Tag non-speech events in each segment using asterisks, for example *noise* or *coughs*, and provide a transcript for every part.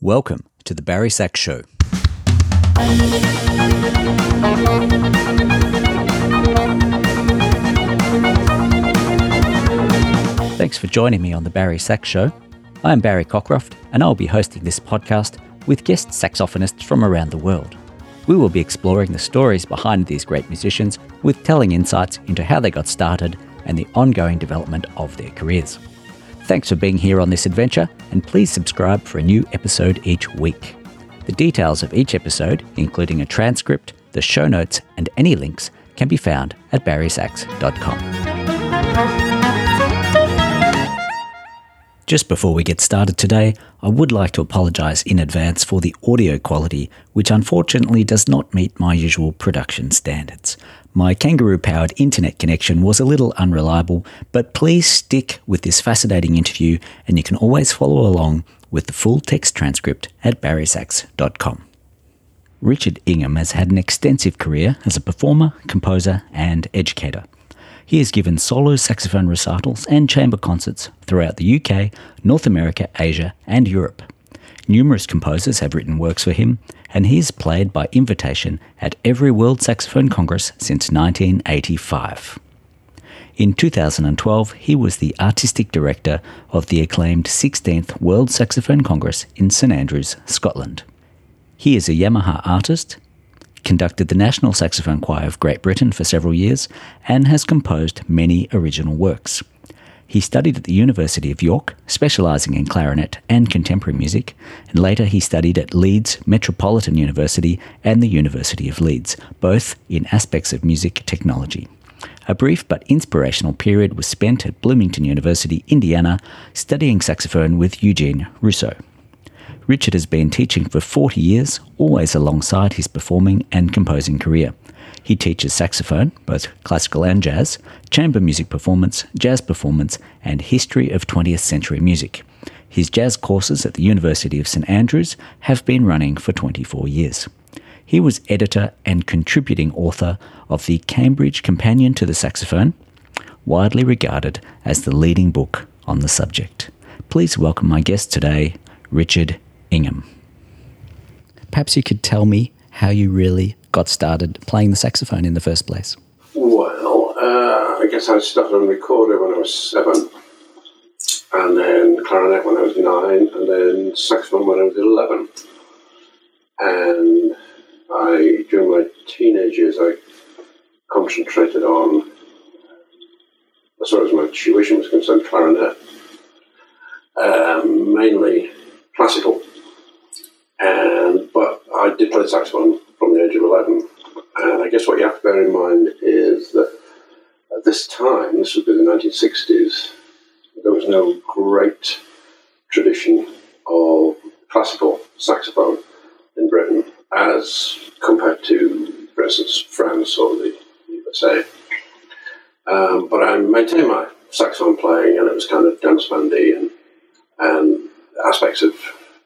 Welcome to the Barry Sachs Show. Thanks for joining me on the Barry Sachs Show. I'm Barry Cockcroft, and I'll be hosting this podcast with guest saxophonists from around the world. We will be exploring the stories behind these great musicians with telling insights into how they got started and the ongoing development of their careers. Thanks for being here on this adventure, and please subscribe for a new episode each week. The details of each episode, including a transcript, the show notes, and any links, can be found at barrysachs.com. Just before we get started today, I would like to apologise in advance for the audio quality, which unfortunately does not meet my usual production standards. My kangaroo powered internet connection was a little unreliable, but please stick with this fascinating interview and you can always follow along with the full text transcript at barrysachs.com. Richard Ingham has had an extensive career as a performer, composer, and educator. He has given solo saxophone recitals and chamber concerts throughout the UK, North America, Asia, and Europe. Numerous composers have written works for him, and he has played by invitation at every World Saxophone Congress since 1985. In 2012, he was the artistic director of the acclaimed 16th World Saxophone Congress in St Andrews, Scotland. He is a Yamaha artist, conducted the National Saxophone Choir of Great Britain for several years, and has composed many original works. He studied at the University of York, specialising in clarinet and contemporary music, and later he studied at Leeds Metropolitan University and the University of Leeds, both in aspects of music technology. A brief but inspirational period was spent at Bloomington University, Indiana, studying saxophone with Eugene Rousseau. Richard has been teaching for 40 years, always alongside his performing and composing career. He teaches saxophone, both classical and jazz, chamber music performance, jazz performance, and history of 20th century music. His jazz courses at the University of St Andrews have been running for 24 years. He was editor and contributing author of the Cambridge Companion to the Saxophone, widely regarded as the leading book on the subject. Please welcome my guest today, Richard Ingham. Perhaps you could tell me how you really got started playing the saxophone in the first place? Well, uh, I guess I started on recorder when I was seven, and then clarinet when I was nine, and then saxophone when I was 11. And I, during my teenage years, I concentrated on, as far as my tuition was concerned, clarinet, um, mainly classical. And but I did play saxophone from the age of 11. And I guess what you have to bear in mind is that at this time, this would be the 1960s, there was no great tradition of classical saxophone in Britain as compared to, for instance, France or the USA. Um, but I maintained my saxophone playing, and it was kind of dance bandy and, and aspects of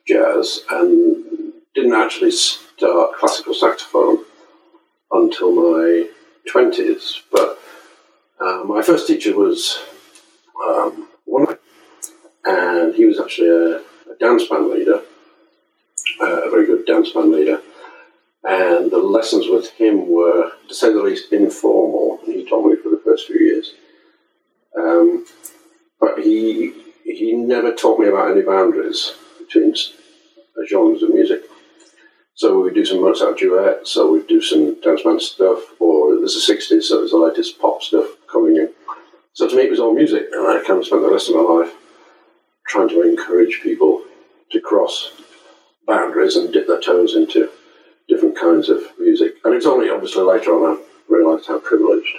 jazz, and didn't actually start classical saxophone until my 20s. But uh, my first teacher was um, one, and he was actually a, a dance band leader, uh, a very good dance band leader. And the lessons with him were, to say the least, informal. He taught me for the first few years. Um, but he he never taught me about any boundaries between genres of music. So we would do some Mozart duets, so we'd do some dance band stuff, or is the 60s, so it was the latest pop stuff coming in. So to me, it was all music, and I kind of spent the rest of my life trying to encourage people to cross boundaries and dip their toes into different kinds of music. And it's only obviously later on I realised how privileged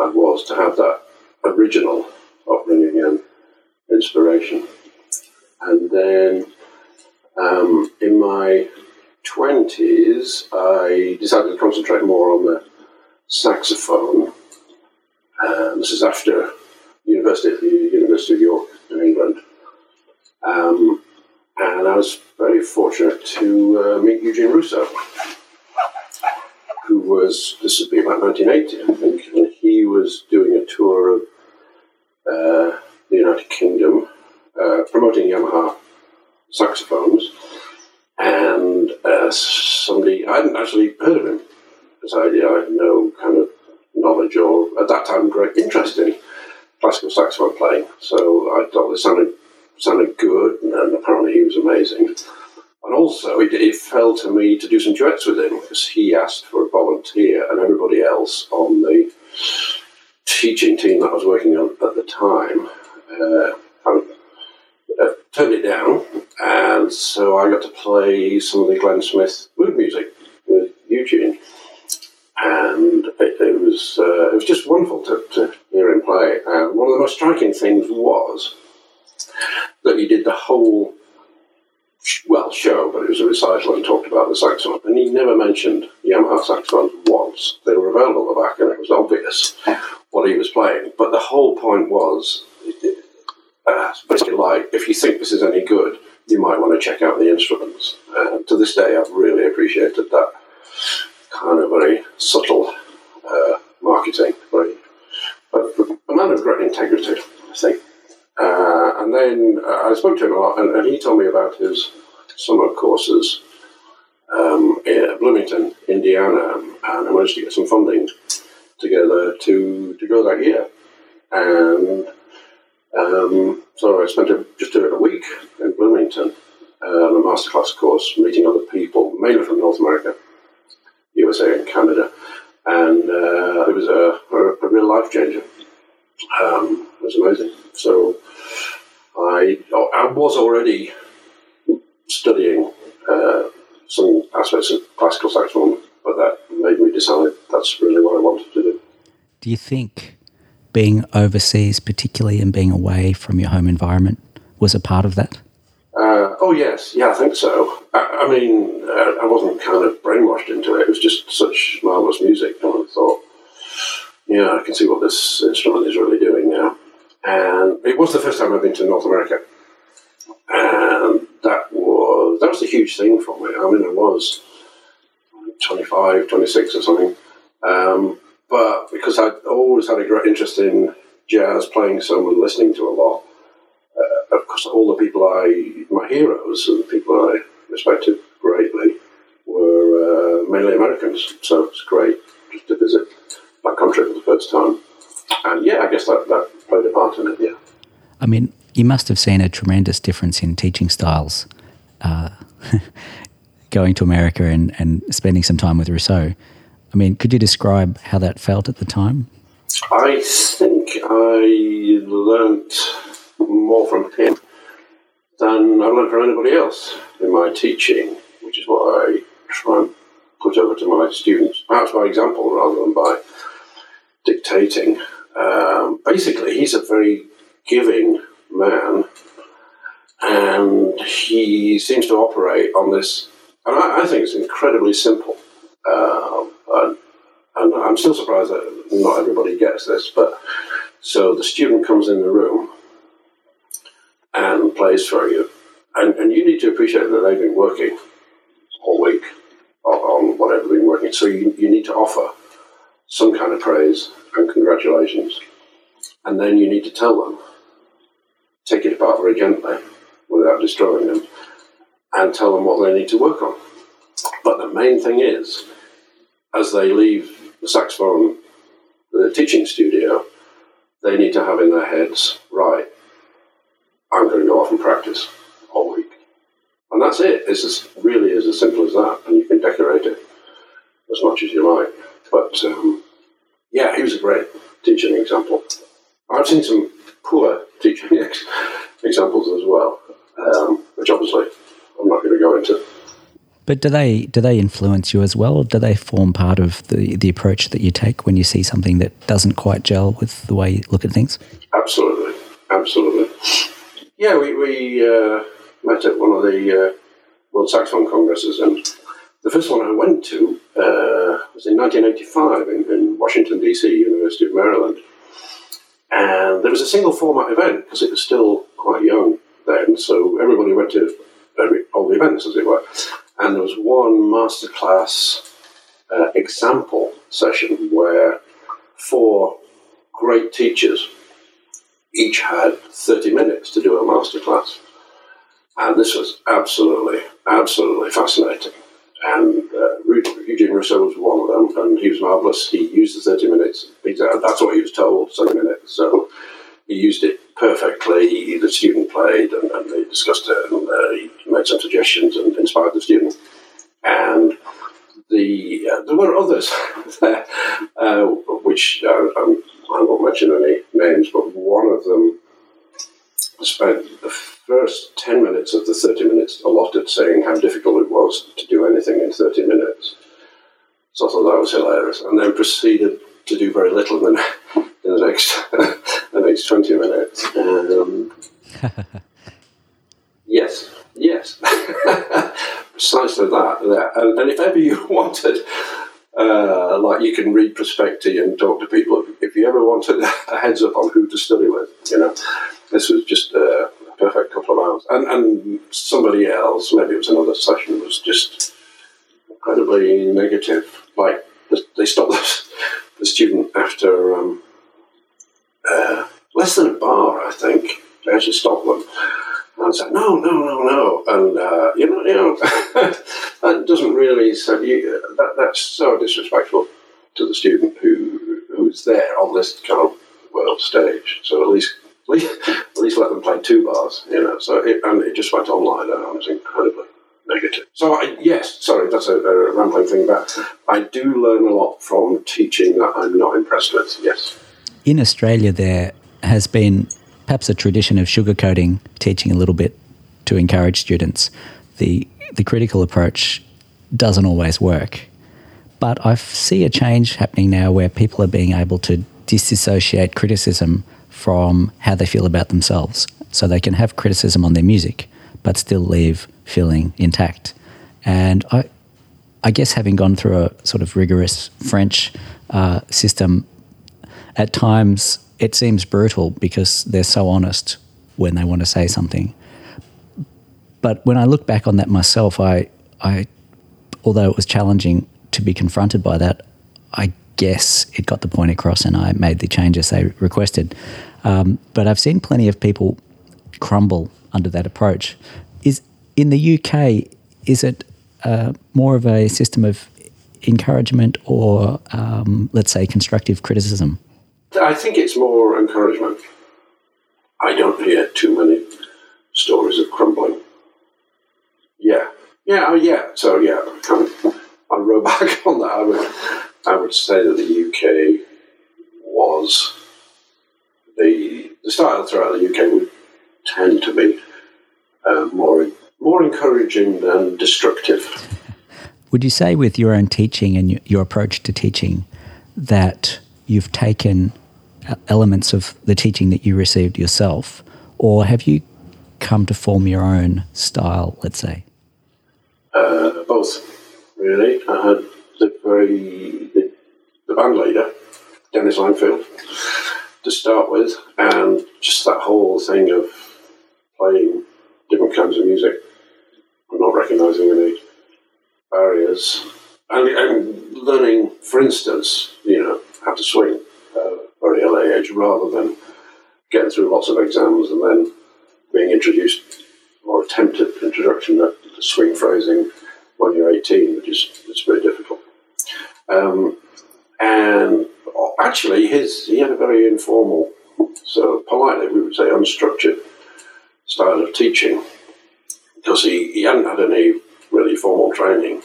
I was to have that original upbringing and inspiration. And then um, in my 20s, I decided to concentrate more on the saxophone. And this is after university the University of York in England. Um, and I was very fortunate to uh, meet Eugene Rousseau, who was, this would be about 1980, I think, and he was doing a tour of uh, the United Kingdom, uh, promoting Yamaha saxophones. Somebody, I hadn't actually heard of him because I, I had no kind of knowledge or, at that time, great interest in classical saxophone playing. So I thought it sounded, sounded good, and apparently he was amazing. And also, it, it, fell to me to do some duets with him because he asked for a volunteer, and everybody else on the teaching team that I was working on at the time uh, uh, turned it down. And so I got to play some of the Glenn Smith mood music with Eugene. And it, it was uh, it was just wonderful to, to hear him play. And one of the most striking things was that he did the whole well, show, but it was a recital and talked about the saxophone. And he never mentioned Yamaha saxophones once. They were available at the back and it was obvious what he was playing. But the whole point was uh, basically like, if you think this is any good, you might want to check out the instruments. Uh, to this day, I've really appreciated that kind of very subtle uh, marketing. Very, but a man of great integrity, I think. Uh, and then uh, I spoke to him a lot, and, and, he told me about his summer courses um, in Bloomington, Indiana, and I managed to get some funding together to, to go that year. And um, so I spent a, just a week in Bloomington uh, on a masterclass course, meeting other people, mainly from North America, USA, and Canada. And uh, it was a, a, a real life changer. Um, it was amazing. So I, I was already studying uh, some aspects of classical saxophone, but that made me decide that's really what I wanted to do. Do you think being overseas, particularly and being away from your home environment, was a part of that? Yes, yeah, I think so. I, I mean, uh, I wasn't kind of brainwashed into it. It was just such marvelous music, and I thought, yeah, I can see what this instrument is really doing now. And it was the first time I've been to North America. And that was that was a huge thing for me. I mean, I was 25, 26 or something. Um, but because I'd always had a great interest in jazz, playing some and listening to a lot, uh, of course, all the people I, my heroes and the people I respected greatly were uh, mainly Americans. So it's great just to visit my country for the first time. And yeah, I guess that, that played a part in it, yeah. I mean, you must have seen a tremendous difference in teaching styles uh, *laughs* going to America and, and spending some time with Rousseau. I mean, could you describe how that felt at the time? I think I learnt more from him than I learned from anybody else in my teaching, which is what I try and put over to my students, perhaps by example rather than by dictating. Um, basically, he's a very giving man, and he seems to operate on this. And I, I think it's incredibly simple. Um, and, and I'm still surprised that not everybody gets this. But so the student comes in the room and plays for you, and, and you need to appreciate that they've been working all week on whatever they've been working. So you, you need to offer some kind of praise and congratulations. And then you need to tell them, take it apart very gently without destroying them, and tell them what they need to work on. But the main thing is, as they leave the saxophone, the teaching studio, they need to have in their heads, right, I'm going to go off and practice all week. And that's it. It's as, really is as simple as that. And you can decorate it as much as you like. But um, yeah, he was a great teaching example. I've seen some poor teaching *laughs* ex- examples as well, um, which obviously I'm not going to go into. But do they do they influence you as well? do they form part of the, the approach that you take when you see something that doesn't quite gel with the way you look at things? Absolutely, absolutely. Yeah, we, we uh, met at one of the uh, World Saxophone Congresses, and the first one I went to uh, was in 1985 in, in Washington, D.C., University of Maryland. And there was a single format event because it was still quite young then, so everybody went to every, all the events, as it were. And there was one masterclass uh, example session where four great teachers each had 30 minutes to do a masterclass. And this was absolutely, absolutely fascinating. and uh, Eugene Rousseau was one of them, and he was marvelous. He used the 30 minutes. That's what he was told, 30 minutes. So he used it perfectly. The student played, and, and they discussed it, and uh, he made some suggestions and inspired the student. And the uh, there were others *laughs* there, uh, which uh, I'm, I won't mention any names, but one of them spent the first 10 minutes of the 30 minutes allotted saying how difficult it was to do anything in 30 minutes. So I thought that was hilarious. And then proceeded to do very little in the, in the next *laughs* the next 20 minutes. Um, *laughs* yes, yes. Precisely that. that. And, and, if ever you *laughs* wanted, uh, like you can read Perspective and talk to people, if you ever wanted a heads up on who to study with, you know, this was just a perfect couple of hours. And, and somebody else, maybe it was another session, was just incredibly negative. Like they stopped the, *laughs* the student after um, uh, less than a bar, I think. They actually stopped them. I said, no, no, no, no. And, uh, you know, you know *laughs* that doesn't really, so you, that, that's so disrespectful to the student who who's there on this kind of world stage. So at least at *laughs* least, at least let them play two bars, you know. So it, and it just went on like that. I was incredibly negative. So I, yes, sorry, that's a, a rambling thing but I do learn a lot from teaching that I'm not impressed with. Yes. In Australia, there has been perhaps a tradition of sugarcoating teaching a little bit to encourage students. The the critical approach doesn't always work. But I see a change happening now where people are being able to disassociate criticism from how they feel about themselves. So they can have criticism on their music, but still leave feeling intact. And I, I guess having gone through a sort of rigorous French uh, system, at times it seems brutal because they're so honest when they want to say something. But when I look back on that myself, I, I, although it was challenging to be confronted by that, I guess it got the point across and I made the changes they requested. Um, but I've seen plenty of people crumble under that approach. Is in the UK, is it uh, more of a system of encouragement or, um, let's say, constructive criticism? I think it's more encouragement. I don't hear too many stories of crumbling. Yeah, yeah, oh yeah. So yeah, I kind of, I row *laughs* back on that. I would, I would say that the UK was the, the style throughout the UK would tend to be uh, more more encouraging than destructive. Would you say, with your own teaching and your approach to teaching, that you've taken elements of the teaching that you received yourself, or have you come to form your own style? Let's say. Uh, both, really. I had the very the, the band leader, Dennis Langfield to start with, and just that whole thing of playing different kinds of music and not recognizing any barriers, and, and learning, for instance, you know, how to swing at early age rather than getting through lots of exams and then being introduced or attempted introduction to swing phrasing when you're 18, which is it's very difficult. Um, and actually, his he had a very informal, so politely we would say unstructured style of teaching because he, he hadn't had any really formal training,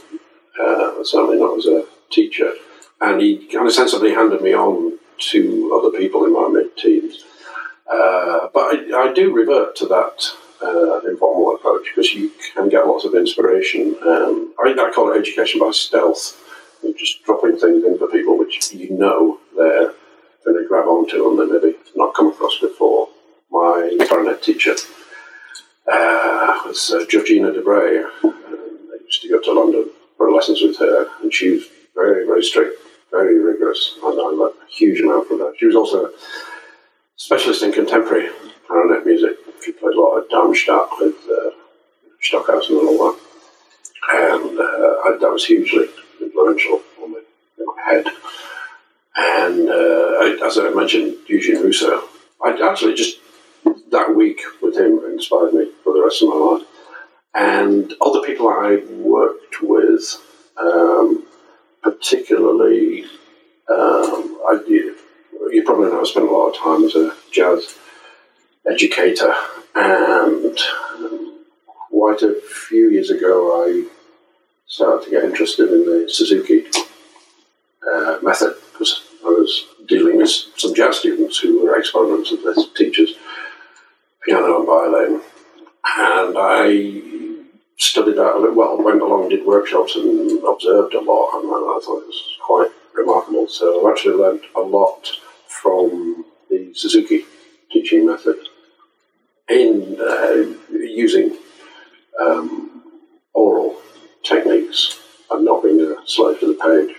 uh, certainly not as a teacher, and he kind of sensibly handed me on to other people in my mid-teens. Uh, but I, I, do revert to that uh, informal approach because you can get lots of inspiration. Um, I, I call it education by stealth. You're just dropping things in for people which you know they're going to grab onto and they maybe not come across before. My clarinet teacher uh, was uh, Georgina Dobrée. Um, I used to go to London for lessons with her, and she was very, very strict, very rigorous, I learned a huge amount from her. She was also a specialist in contemporary clarinet music. She played a lot of Darmstadt with uh, Stockhausen and all that. And uh, I, that was hugely influential on my, my head. And uh, as I mentioned, Eugene Rousseau, I actually just that week with him inspired me for the rest of my life. And other people I worked with Um, particularly, um, I, you, you probably know I spent a lot of time as a jazz educator, and um, quite a few years ago, I started to get interested in the Suzuki uh, method because I was dealing with some jazz students who were exponents of this, teachers, piano and violin, and I studied that a little, well, went along, did workshops and observed a lot, and I thought it was quite remarkable. So I've actually learned a lot from the Suzuki teaching method in uh, using um, oral techniques and not being a slave to the page.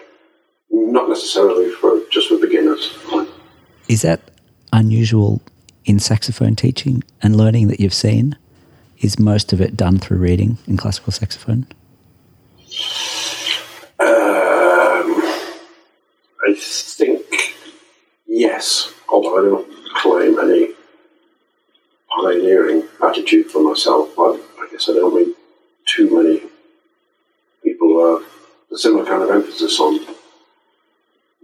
Not necessarily for just for beginners. Is that unusual in saxophone teaching and learning that you've seen? Is most of it done through reading in classical saxophone? Um, I think yes, although I don't claim any pioneering attitude for myself. I, I guess I don't meet too many people who have a similar kind of emphasis on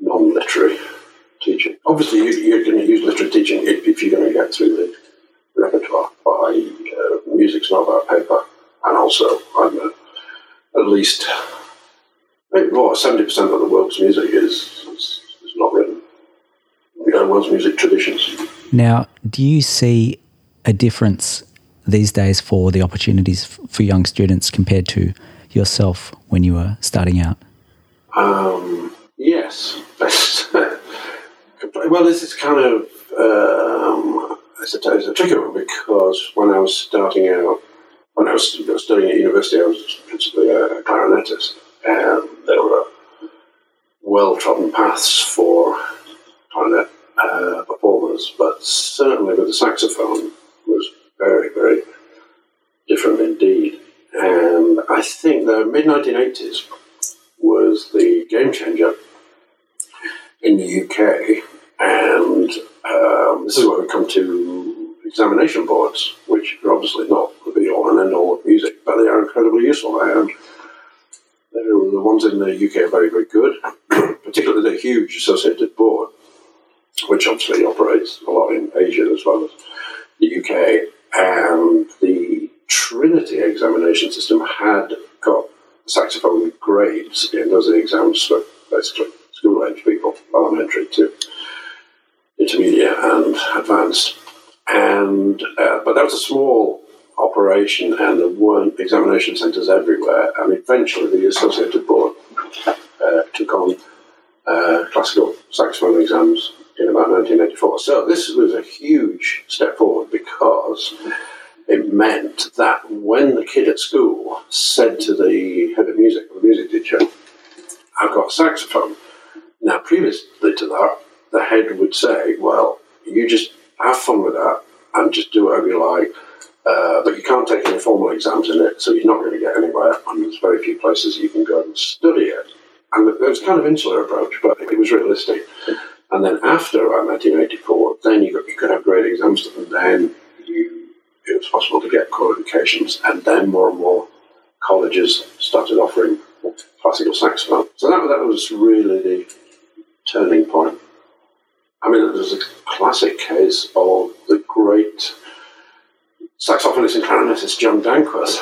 non-literary teaching. Obviously, you, are going to use literary teaching if, if, you're going to get through the repertoire. I, uh, music's not about paper, and also I'm a, at least maybe more seventy percent of the world's music is, is, is not written. The world's music traditions. Now, do you see a difference these days for the opportunities for young students compared to yourself when you were starting out? Um, yes. *laughs* well, this is kind of um, it's, a, tricky one because when I was starting out, when I was studying at university, I was principally a clarinetist, and there were well trodden paths for clarinet uh, performers, but certainly with the saxophone, was very, very different indeed. And I think the mid 1980s was the game changer in the UK. And um, this is where we come to examination boards, which are obviously not the be all and end all of music, but they are incredibly useful. And the ones in the UK are very, very good, *clears throat* particularly the huge associated board, which obviously operates a lot in Asia as well as the UK, and the Trinity examination system had got saxophone grades in those exams for basically school age people, elementary to intermediate and advanced. And uh, but that was a small operation, and there weren't examination centres everywhere. And eventually, the Associated Board uh, took on uh, classical saxophone exams in about 1984. So this was a huge step forward because it meant that when the kid at school said to the head of music, the music teacher, I've got a saxophone. Now, previously to that, the head would say, well, you just have fun with that and just do whatever you like. Uh, but you can't take any formal exams in it, so you're not going to get anywhere. And there's very few places you can go and study it. And it was kind of insular approach, but it was realistic. And then after around 1984, then you, got, you could have grade exams, and then you, it was possible to get qualifications, and then more and more colleges started offering classical saxophone. So that, that was really the turning point. I mean, there's a classic case of the great saxophonist and clarinetist John Dankworth,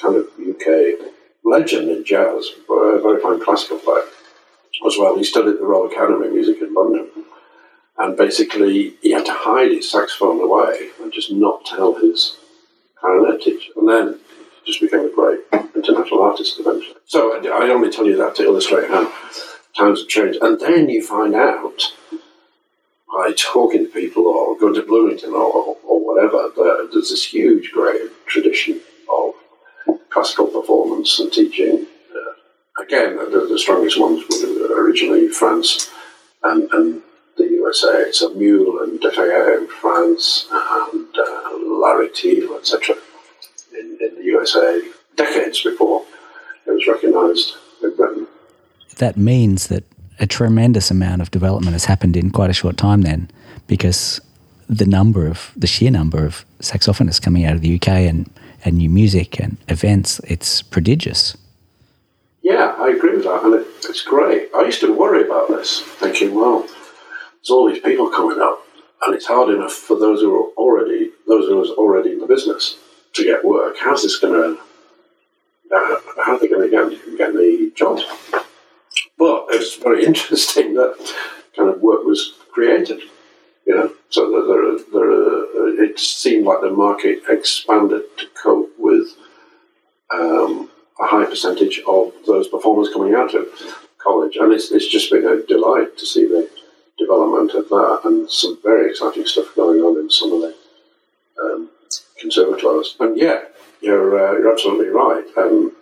kind of UK legend in jazz, a very fine classical player as well. He studied the Royal Academy of Music in London. And basically, he had to hide his saxophone away and just not tell his clarinet teacher. And then he just became a great international artist eventually. So I only tell you that to illustrate how times have changed. And then you find out by talking to people or going to Bloomington or, or whatever, that there's this huge, great tradition of classical performance and teaching again, the, the, strongest ones were originally France and, and the USA. So Mule and Deffayet in France and uh, Larry Teal, etc. In, in the USA decades before it was recognised in Britain. That means that a tremendous amount of development has happened in quite a short time then, because the number of the sheer number of saxophonists coming out of the UK and, and new music and events, it's prodigious. yeah, I agree with that, and it, it's great. I used to worry about this, thinking, well, there's all these people coming up, and it's hard enough for those who are already those who are already in the business to get work. How's this going to? Uh, How are they going to get, get any jobs? But it's very *laughs* interesting that kind of work was created. You know, so there, there, it seemed like the market expanded to cope with um, a high percentage of those performers coming out of college, and it's, it's just been a delight to see the development of that and some very exciting stuff going on in some of the um, conservatoires. And yeah, you're uh, you're absolutely right. Um,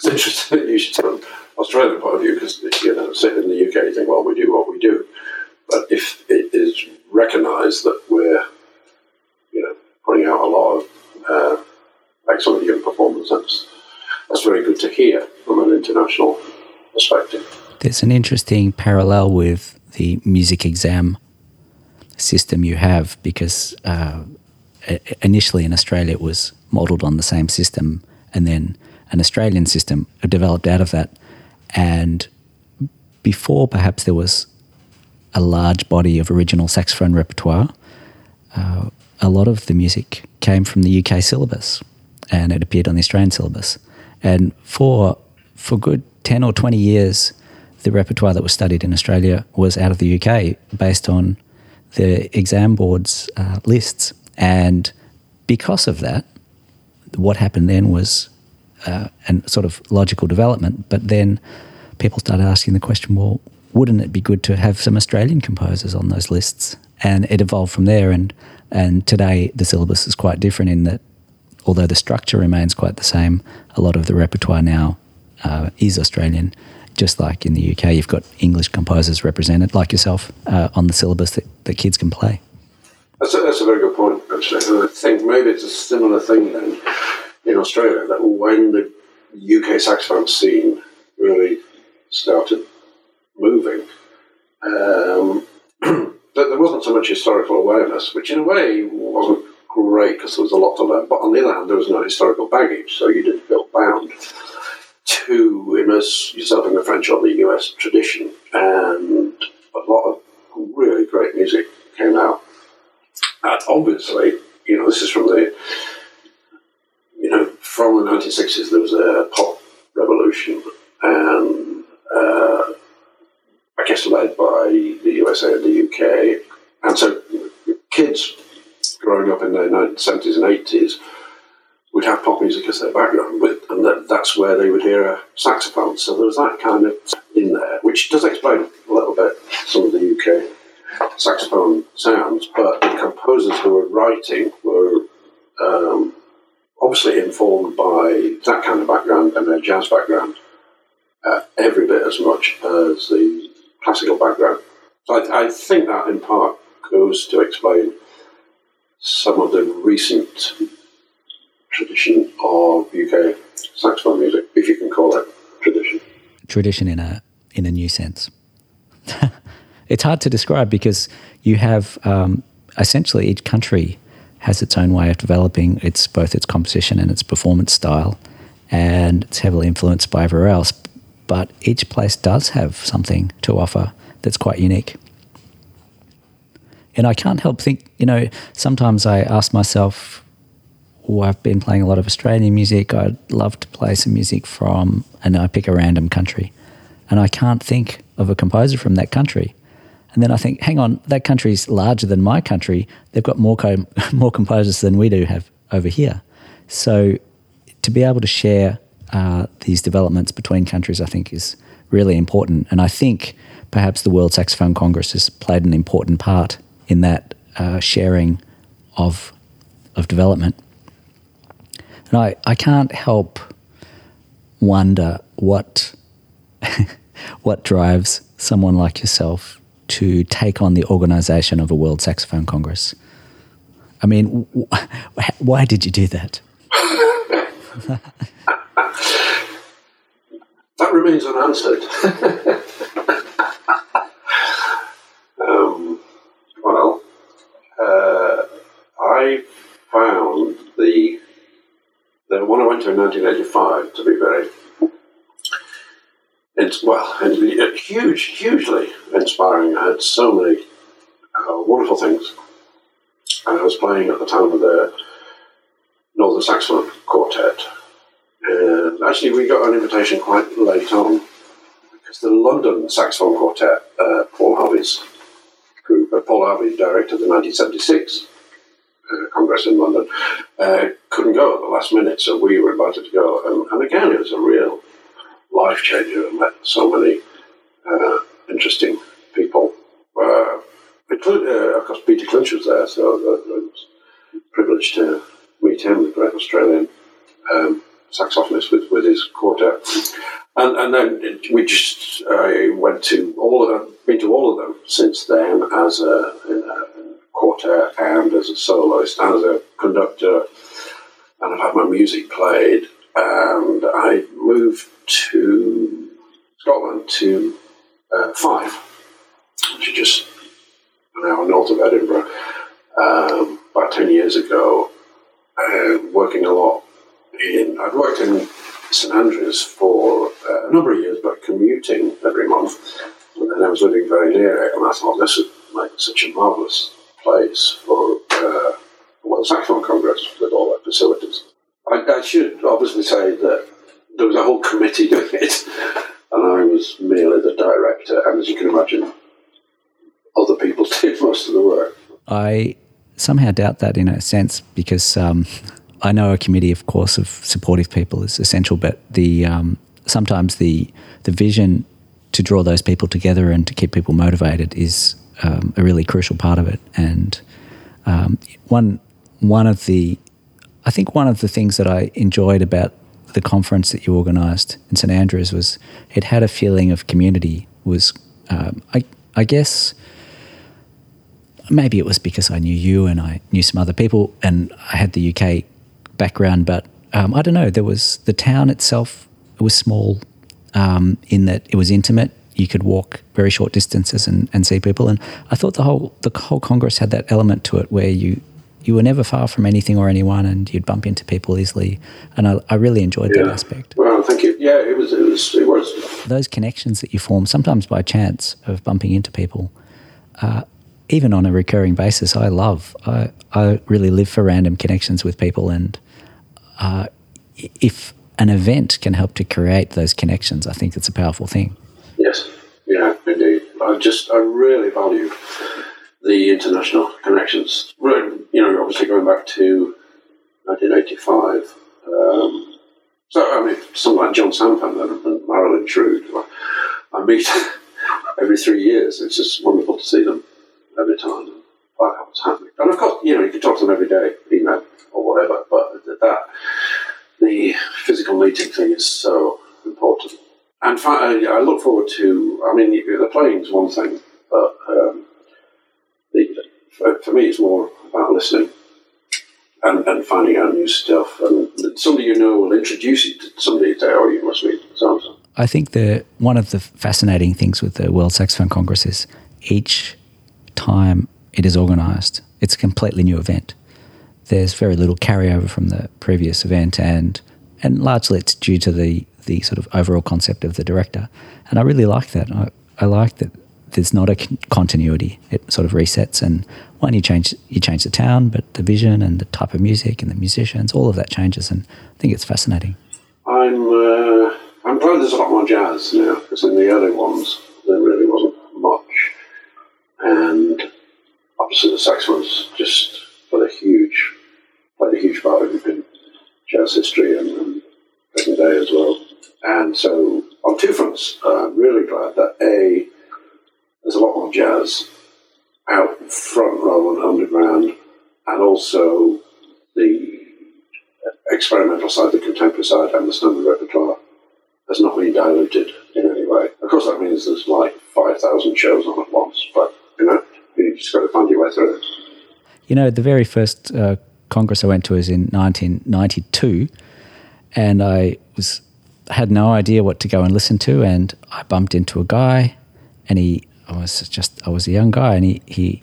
it's interesting that you should from Australian point of view because you know, in the UK, you think, well, we do what we do, but if it is recognised that we're you know putting out a lot of uh, excellent young performers, that's that's very good to hear from an international perspective. There's an interesting parallel with the music exam system you have because uh, initially in Australia it was modelled on the same system, and then an Australian system developed out of that. And before perhaps there was a large body of original saxophone repertoire, uh, a lot of the music came from the UK syllabus and it appeared on the Australian syllabus. And for for good ten or twenty years, the repertoire that was studied in Australia was out of the UK, based on the exam board's uh, lists. And because of that, what happened then was uh, a sort of logical development. But then people started asking the question, well, wouldn't it be good to have some Australian composers on those lists? And it evolved from there. And and today the syllabus is quite different in that although the structure remains quite the same, a lot of the repertoire now uh, is Australian. Just like in the UK, you've got English composers represented, like yourself, uh, on the syllabus that, that kids can play. That's a, that's a very good point, actually. I think maybe it's a similar thing then in Australia that when the UK saxophone scene really started moving, um, *clears throat* that there wasn't so much historical awareness, which in a way wasn't great because there was a lot to learn. But on the other hand, there was no historical baggage, so you didn't feel bound to immerse yourself in the French or the US tradition. And a lot of really great music came out. And obviously, you know, this is from the, from the 1960s, there was a pop revolution, and uh, I guess led by the USA and the UK. And so kids growing up in the 70s and 80s would have pop music as their background, with, and that, that's where they would hear a saxophone. So there was that kind of in there, which does explain a little bit some of the UK saxophone sounds. But the composers who were writing were um, obviously informed by that kind of background and their jazz background uh, every bit as much as the classical background. So I, I think that in part goes to explain some of the recent tradition of UK saxophone music, if you can call it tradition. Tradition in a in a new sense. *laughs* it's hard to describe because you have um, essentially each country has its own way of developing its both its composition and its performance style, and it's heavily influenced by everywhere else. But each place does have something to offer that's quite unique. And I can't help think, you know, sometimes I ask myself, oh, I've been playing a lot of Australian music. I'd love to play some music from, and I pick a random country. And I can't think of a composer from that country. And then I think, hang on, that country's larger than my country. They've got more *laughs* more composers than we do have over here. So to be able to share uh, these developments between countries, I think, is really important. And I think perhaps the World Saxophone Congress has played an important part in that uh, sharing of of development. And I, I can't help wonder what *laughs* what drives someone like yourself to take on the organization of a World Saxophone Congress. I mean, *laughs* why did you do that? *laughs* that remains unanswered. *laughs* um, well, uh, I found the the one I went to in 1985 to be very it's well, and huge, hugely inspiring. I had so many uh, wonderful things, and I was playing at the time with the Northern Saxophone Quartet. And actually, we got an invitation quite late on because the London Saxophone Quartet, uh, Paul Harvey's group, uh, Paul Harvey directed the 1976 uh, Congress in London, uh, couldn't go at the last minute, so we were invited to go. And again, it was a real life changer. I met so many uh, interesting people. Uh, uh, of course, Peter Clinch was there, so I was privileged to meet him, the great Australian um, saxophonist with, with his quartet. And, and then we just went to all of them, been to all of them since then as a, a quartet and as a soloist and as a conductor. And I've had my music played. And I moved to Scotland to uh, Fife, which is just an hour north of Edinburgh, um, about 10 years ago, and working a lot in, I'd worked in St Andrews for uh, a number of years, but commuting every month. And then I was living very near it, and I thought this would make such a marvellous place for uh, World Saxophone Congress with all their facilities. I, I, should obviously say that there was a whole committee doing it, and I was merely the director, and as you can imagine, other people *laughs* did most of the work. I somehow doubt that in a sense because um, I know a committee, of course, of supportive people is essential, but the um, sometimes the the vision to draw those people together and to keep people motivated is um, a really crucial part of it. And um, one one of the I think one of the things that I enjoyed about the conference that you organised in St Andrews was it had a feeling of community. Was um, I I guess maybe it was because I knew you and I knew some other people and I had the UK background, but um, I don't know. There was the town itself. It was small um, in that it was intimate. You could walk very short distances and, and see people. And I thought the whole the whole Congress had that element to it where you you were never far from anything or anyone, and you'd bump into people easily. And I, I really enjoyed yeah. that aspect. Well, thank you. Yeah, it was, it was it was those connections that you form sometimes by chance of bumping into people. Uh, even on a recurring basis, I love. I, I really live for random connections with people, and uh, if an event can help to create those connections, I think it's a powerful thing. Yes, yeah, indeed. I just, I really value the international connections. You know, obviously going back to 1985. Um, so, I mean, someone like John Sampen and Marilyn Shrude, I meet *laughs* every three years. It's just wonderful to see them every time and of course, you know, you can talk to them every day, email or whatever, but that the physical meeting thing is so important. And I look forward to, I mean, the playing is one thing, but um, for, for, me, it's more about listening and, and finding out new stuff. And somebody you know will introduce you to somebody say, oh, you must meet so I think the one of the fascinating things with the World Saxophone Congress is each time it is organised, it's a completely new event there's very little carryover from the previous event, and and largely it's due to the the sort of overall concept of the director. And I really like that. I, I like that there's not a continuity. It sort of resets, and one you change you change the town, but the vision and the type of music and the musicians, all of that changes, and I think it's fascinating. I'm uh, I'm glad there's a lot more jazz now because in the early ones there really wasn't much, and obviously the saxophones just played a huge played a huge part in jazz history and, and present day as well. And so, on two fronts, I'm really glad that A, there's a lot more jazz out front rather than underground, and also the experimental side, the contemporary side, and the standard repertoire has not been diluted in any way. Of course, that means there's like 5,000 shows on at once, but you know, you just got to find your way through it. You know, the very first uh, Congress I went to was in 1992, and I was had no idea what to go and listen to, and I bumped into a guy, and he I was just I was a young guy, and he he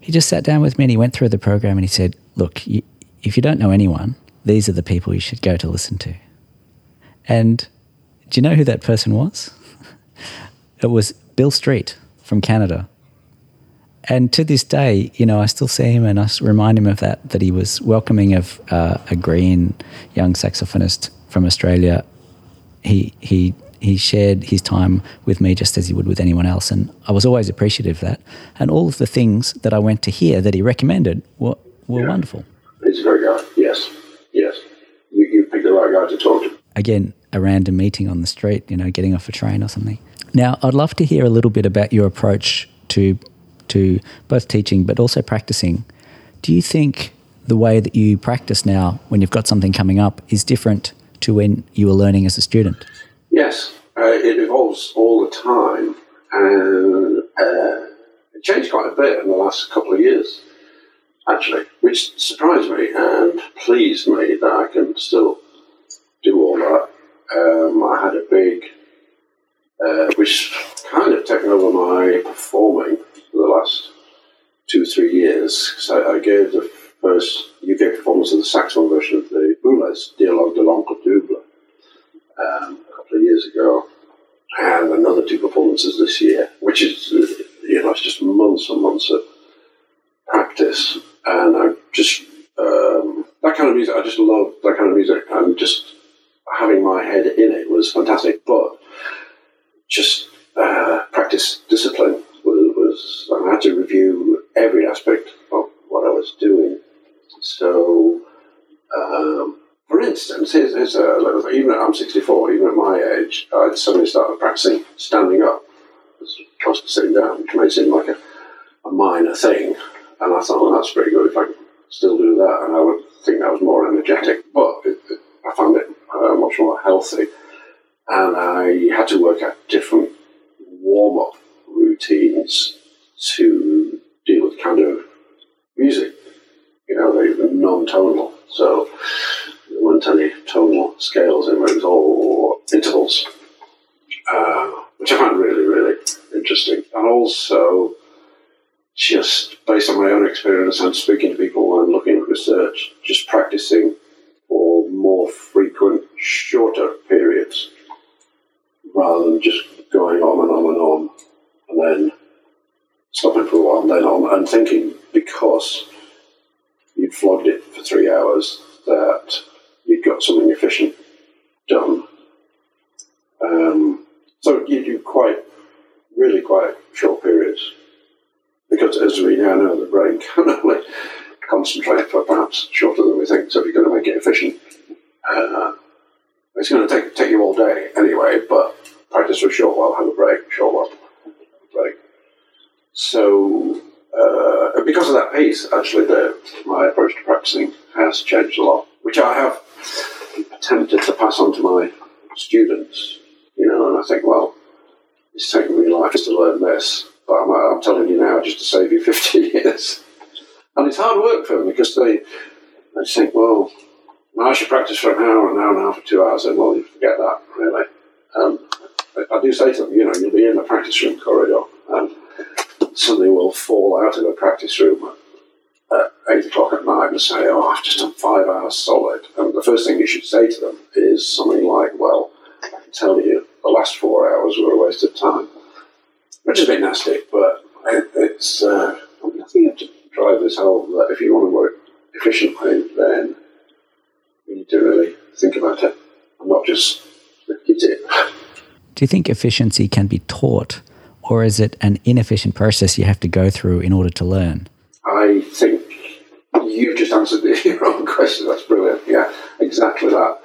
he just sat down with me and he went through the program and he said, "Look, you, if you don't know anyone, these are the people you should go to listen to," and Do you know who that person was? *laughs* It was Bill Street from Canada. And to this day, you know, I still see him and I remind him of that, that he was welcoming of uh, a green young saxophonist from Australia. He, he, he shared his time with me just as he would with anyone else. And I was always appreciative of that. And all of the things that I went to hear that he recommended were, were yeah. wonderful. He's a great guy. Yes. Yes. You, you picked the right guy to talk to. Again, a random meeting on the street, you know, getting off a train or something. Now, I'd love to hear a little bit about your approach to to both teaching but also practicing. Do you think the way that you practice now, when you've got something coming up, is different to when you were learning as a student? Yes, uh, it evolves all the time, and uh, it changed quite a bit in the last couple of years, actually, which surprised me and pleased me that I can still do all that. Um, I had a big uh, which kind of taken over my performing for the last two or three years. So I gave the first UK performance of the saxophone version of the Boulez, Dialogue de l'Ombre Double, um, years ago, and another two performances this year, which is, you know, it's just months and months of practice. And I just, um, that kind of music, I just love that kind of music. And just having my head in it was fantastic. But just uh, practice discipline was, was, I had to review every aspect of what I was doing. So, um, for instance, here's, here's a, even at, I'm 64, even at my age, I suddenly started practicing standing up as opposed to sitting down, which may seem like a, a minor thing. And I thought, well, that's pretty good if I can still do that. And I would think that was more energetic. But it, it, I found it uh, much more healthy and I had to work out different warm up routines to deal with kind of music. You know, were non tonal, so weren't any tonal scales it was all intervals, uh, which I found really, really interesting. And also, just based on my own experience and speaking to people and looking at research, just practicing for more frequent, shorter periods rather than just going on and on and on and then stopping for a while and then on and thinking because you'd flogged it for three hours that you'd got something efficient done. Um, so you do quite, really quite short periods. Because as we now know, the brain *laughs* can only concentrate for perhaps shorter than we think. So if you're going to make it efficient, uh, it's going to take, take you all day anyway, but practice for a short while, have a break, short while, break. So, uh, because of that piece, actually, the, my approach to practicing has changed a lot, which I have attempted to pass on to my students. You know, and I think, well, it's taken me life just to learn this, but I'm, I'm telling you now just to save you *laughs* 50 years. And it's hard work for them because they, they think, well, now I should practice for an hour, an hour and a half, two hours, and well, you forget that, really. Um, I do say to them, you know, you'll be in the practice room corridor and something will fall out of the practice room eight o'clock at night and say, oh, I've just done five hours solid. And the first thing you should say to them is something like, well, I can tell you the last four hours were a waste of time. Which is a bit nasty, but it, it's, uh, I, mean, I think you have to drive this home that if you want to work efficiently, then you need to really think about it and not just get it. Do you think efficiency can be taught, or is it an inefficient process you have to go through in order to learn? Just answered *laughs* your own question. That's brilliant. Yeah, exactly that.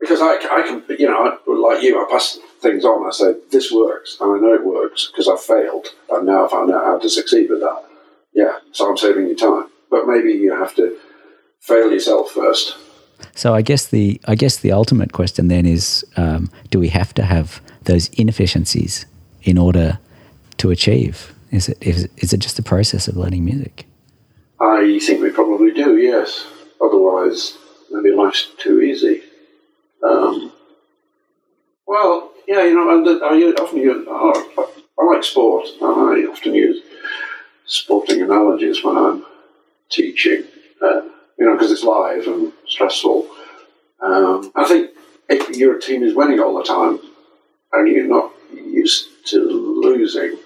Because I, I can, you know, like you, I pass things on. I say, this works, and I know it works because I failed, and now I found out how to succeed with that. Yeah, so I'm saving you time. But maybe you have to fail yourself first so I guess the I guess the ultimate question then is: um, Do we have to have those inefficiencies in order to achieve? Is it is, is it just a process of learning music? I think we probably do. Yes. Otherwise, maybe life's too easy. Um, well, yeah, you know, and I often use. Oh, I like sport. I often use sporting analogies when I'm teaching. Uh, you know, because it's live and stressful. Um, I think if your team is winning all the time and you're not used to losing,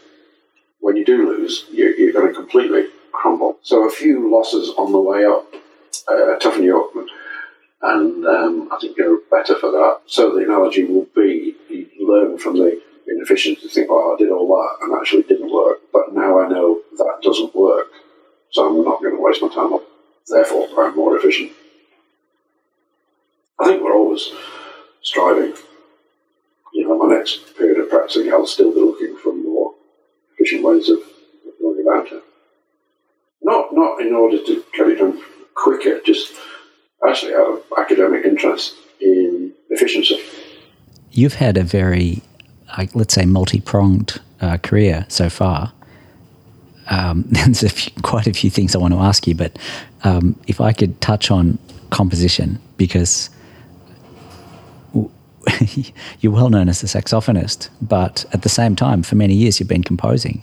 when you do lose, you're, you're going to completely crumble. So a few losses on the way up uh, toughen you up, and um, I think you're better for that. So the analogy will be you learn from the inefficiency, think, oh, I did all that and actually didn't work, but now I know that doesn't work, so I'm not going to waste my time up. Therefore, I'm more efficient. I think we're always striving. You know, my next period of practicing, I'll still be looking for more efficient ways of going about it. Not, not in order to get it done quicker, just actually out of academic interest in efficiency. You've had a very, let's say, multi pronged uh, career so far. Um, *laughs* there's a few, quite a few things I want to ask you, but um, if I could touch on composition, because *laughs* you're well known as a saxophonist, but at the same time, for many years, you've been composing,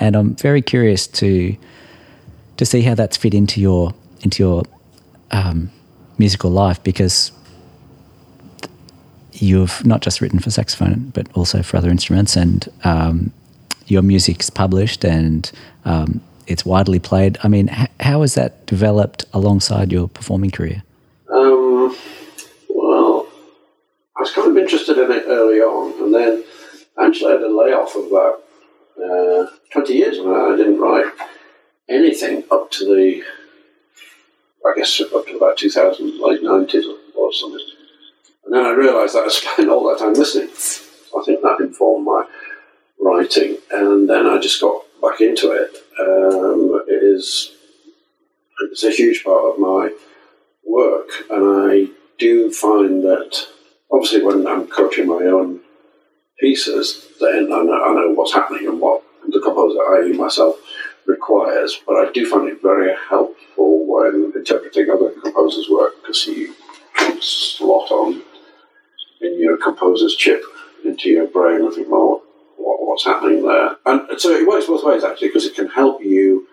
and I'm very curious to to see how that's fit into your into your um, musical life because you've not just written for saxophone but also for other instruments, and um, your music's published and um, it's widely played. I mean, h- how has that developed alongside your performing career? Um, well, I was kind of interested in it early on, and then actually I had a layoff of about uh, 20 years, and I didn't write anything up to the, I guess, up to about 2000, late 90s or something. And then I realised that I spent all that time listening. I think that informed my writing, and then I just got back into it. Um, it is it's a huge part of my work, and I do find that obviously when I'm coaching my own pieces, then I know, I know what's happening and what the composer, i.e., myself, requires. But I do find it very helpful when interpreting other composers' work because you slot on in your composer's chip into your brain and think, well, what, what's happening there? And so it works both ways actually because it can help you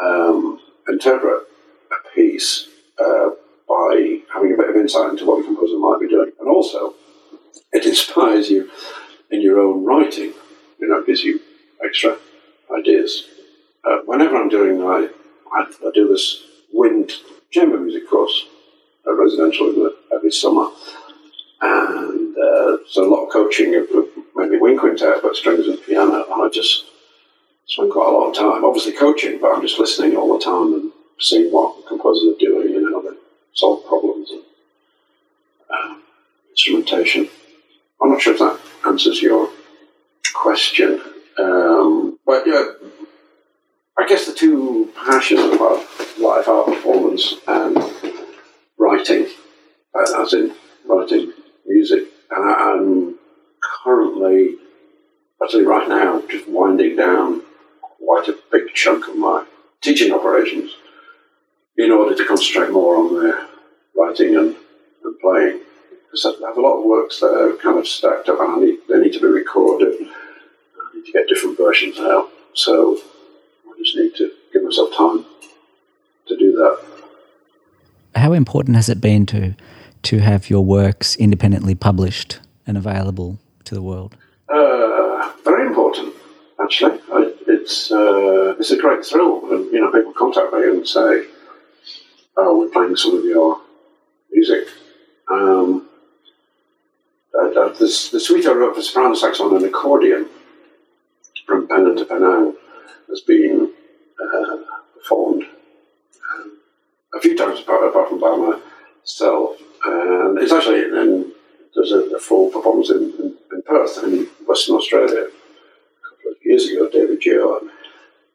um, interpret a piece uh, by having a bit of insight into what the composer might be doing, and also it inspires you in your own writing. You know, gives you extra ideas. Uh, whenever I'm doing, I, I, I do this wind chamber music course, a residential every summer, and uh, so a lot of coaching of maybe wind quintet, but strings and piano, and I just spend quite a lot of time, obviously coaching, but I'm just listening all the time and seeing what composers are doing and how they solve problems and um, instrumentation. I'm not sure if that answers your question, um, but yeah, I guess the two passions about life are performance and writing, uh, as in writing music, and I, I'm currently, actually right now, just winding down quite a big chunk of my teaching operations in order to concentrate more on the writing and, and playing. Because I have a lot of works that are kind of stacked up and I need, they need to be recorded. I need to get different versions out. So just need to give myself time to do that. How important has it been to to have your works independently published and available to the world? Uh, very important, actually. I, it's uh, it's a great thrill when you know people contact me and say, "Oh, we're playing some of your music." Um, uh, the, the suite I wrote for soprano saxophone and accordion from Penang to Penang has been um, a few times apart, apart from by myself. And it's actually in, there's a, a, full performance in, in, in, Perth in Western Australia a couple of years ago. David Gio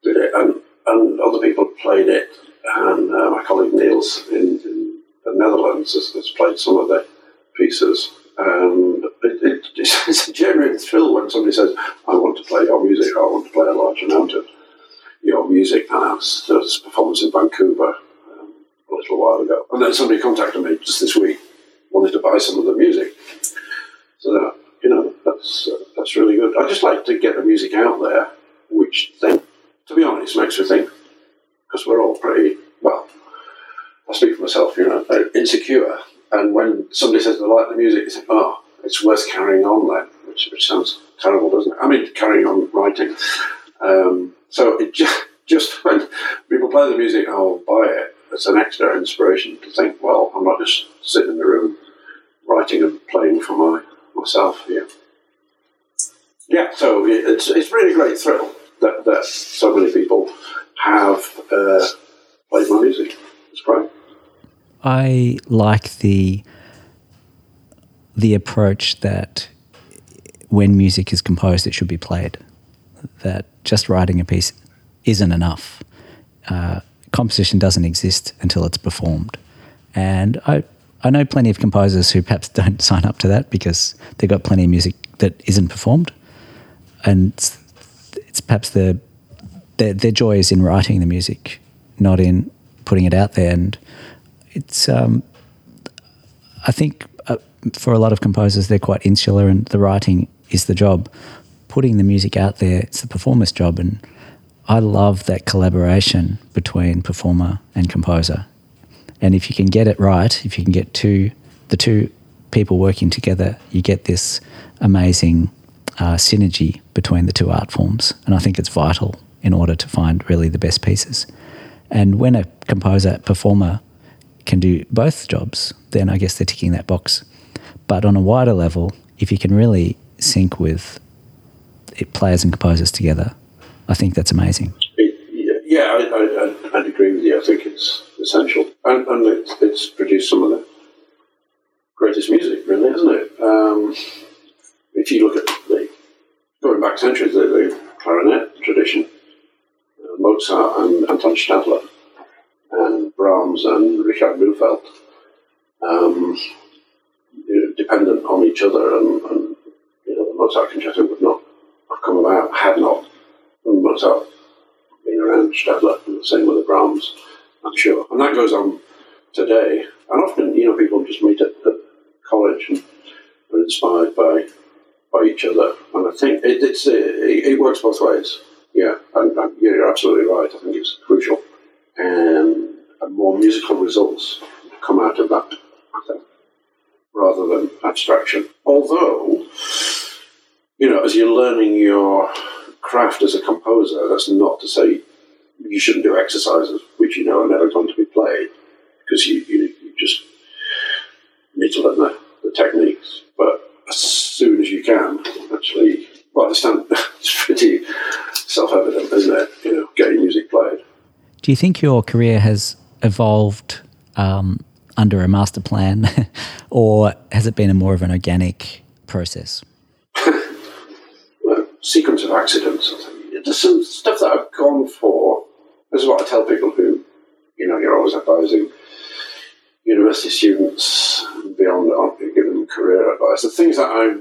did it, and, and other people played it. And uh, my colleague Niels in, in the Netherlands has, has, played some of the pieces. And it, it, *laughs* it's a genuine thrill when somebody says, I want to play your music, I want to play a large amount of your music. And I was, there was a performance in Vancouver um, a little while ago. And then somebody contacted me just this week, wanted to buy some of the music. So, you know, that's, uh, that's really good. I just like to get the music out there, which then, to be honest, makes me think, because we're all pretty, well, I speak for myself, you know, insecure and when somebody says they like the music, you think, oh, it's worth carrying on then, which, which sounds terrible, doesn't it? I mean, carrying on writing. Um, so it just, *laughs* just when people play the music, I'll buy it. It's an extra inspiration to think, well, I'm not just sitting in the room writing and playing for my myself here. Yeah, so it's it's really great thrill that, that so many people have uh, played my music. It's great. I like the the approach that when music is composed, it should be played. That just writing a piece isn't enough. Uh, composition doesn't exist until it's performed, and I I know plenty of composers who perhaps *laughs* don't sign up to that because they've got plenty of music that isn't performed, and it's, it's perhaps the their, their joy is in writing the music, not in putting it out there. And it's um, I think uh, for a lot of composers they're quite insular, and the writing is the job. Putting the music out there, it's the performer's job, and I love that collaboration between performer and composer. And if you can get it right, if you can get two the two people working together, you get this amazing uh, synergy between the two art forms. And I think it's vital in order to find really the best pieces. And when a composer performer can do both jobs, then I guess they're ticking that box. But on a wider level, if you can really sync with players and composers together, I think that's amazing. Yeah, I, I'd agree with you. I think it's essential, and, and it's, it's produced some of the greatest music, really, hasn't it? Um, if you look at the going back centuries, the, the clarinet tradition, uh, Mozart and Anton Stadler, and Brahms and Richard Mühlfeld, um, you know, dependent on each other, and, and you know, the Mozart concerto would not come about had not been around Stadler, and the same with the Brahms. I'm sure. And that goes on today. And often, you know, people just meet at, at college and are inspired by by each other. And I think it, it's it, it works both ways. Yeah, and, and you're absolutely right. I think it's crucial. And, more musical results come out of that, rather than abstraction. Although, you know, as you're learning your craft as a composer, that's not to say you shouldn't do exercises which you know are never going to be played because you, you, you just need to learn the, the, techniques. But as soon as you can, actually, well, understand *laughs* it's pretty self-evident, isn't it? You know, getting music played. Do you think your career has evolved um, under a master plan, *laughs* or has it been a more of an organic process? Sequence of accidents. There's some stuff that I've gone for this is what I tell people who, you know, you're always advising university students beyond giving them career advice. The things that I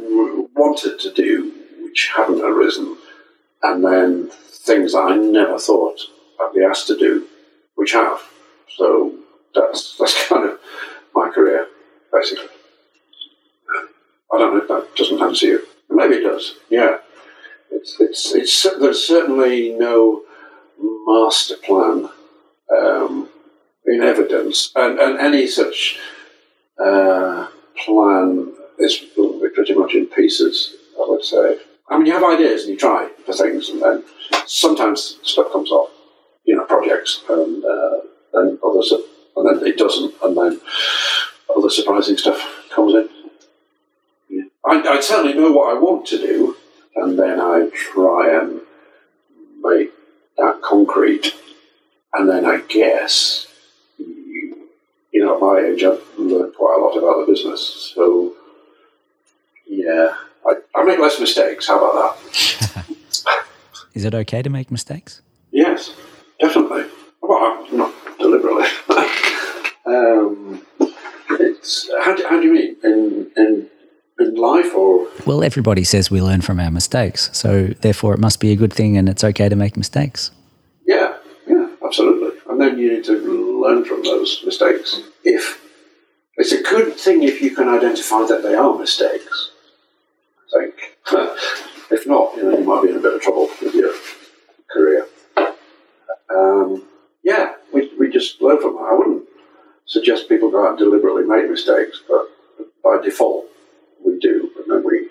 wanted to do which haven't arisen, and then things that I never thought I'd be asked to do, which have. So that's that's *laughs* kind of my career, basically. I don't know if that doesn't answer you. Maybe it does. Yeah, it's it's it's there's certainly no master plan um, in evidence, and, and any such uh, plan is pretty much in pieces, I would say. I mean, you have ideas and you try for things, and then sometimes stuff comes off, you know, projects, and uh, then others, and then it doesn't, and then other surprising stuff comes in. Yeah. I, I certainly know what I want to do, and then I try and make that concrete. And then I guess, you, you know, at my age, I've learned quite a lot about the business. So, yeah, I, I make less mistakes. How about that? *laughs* Is it okay to make mistakes? Yes, definitely. Well, not deliberately. *laughs* um, it's how do, how do you mean in in in life or? Well, everybody says we learn from our mistakes, so therefore it must be a good thing, and it's okay to make mistakes. Yeah, yeah, absolutely. And then you need to learn from those mistakes. If it's a good thing if you can identify that they are mistakes. I think. *laughs* if not, you know, you might be in a bit of trouble with your career. Um, yeah, we, we just learn from that. I wouldn't suggest people go out and deliberately make mistakes, but by default, we do, and then we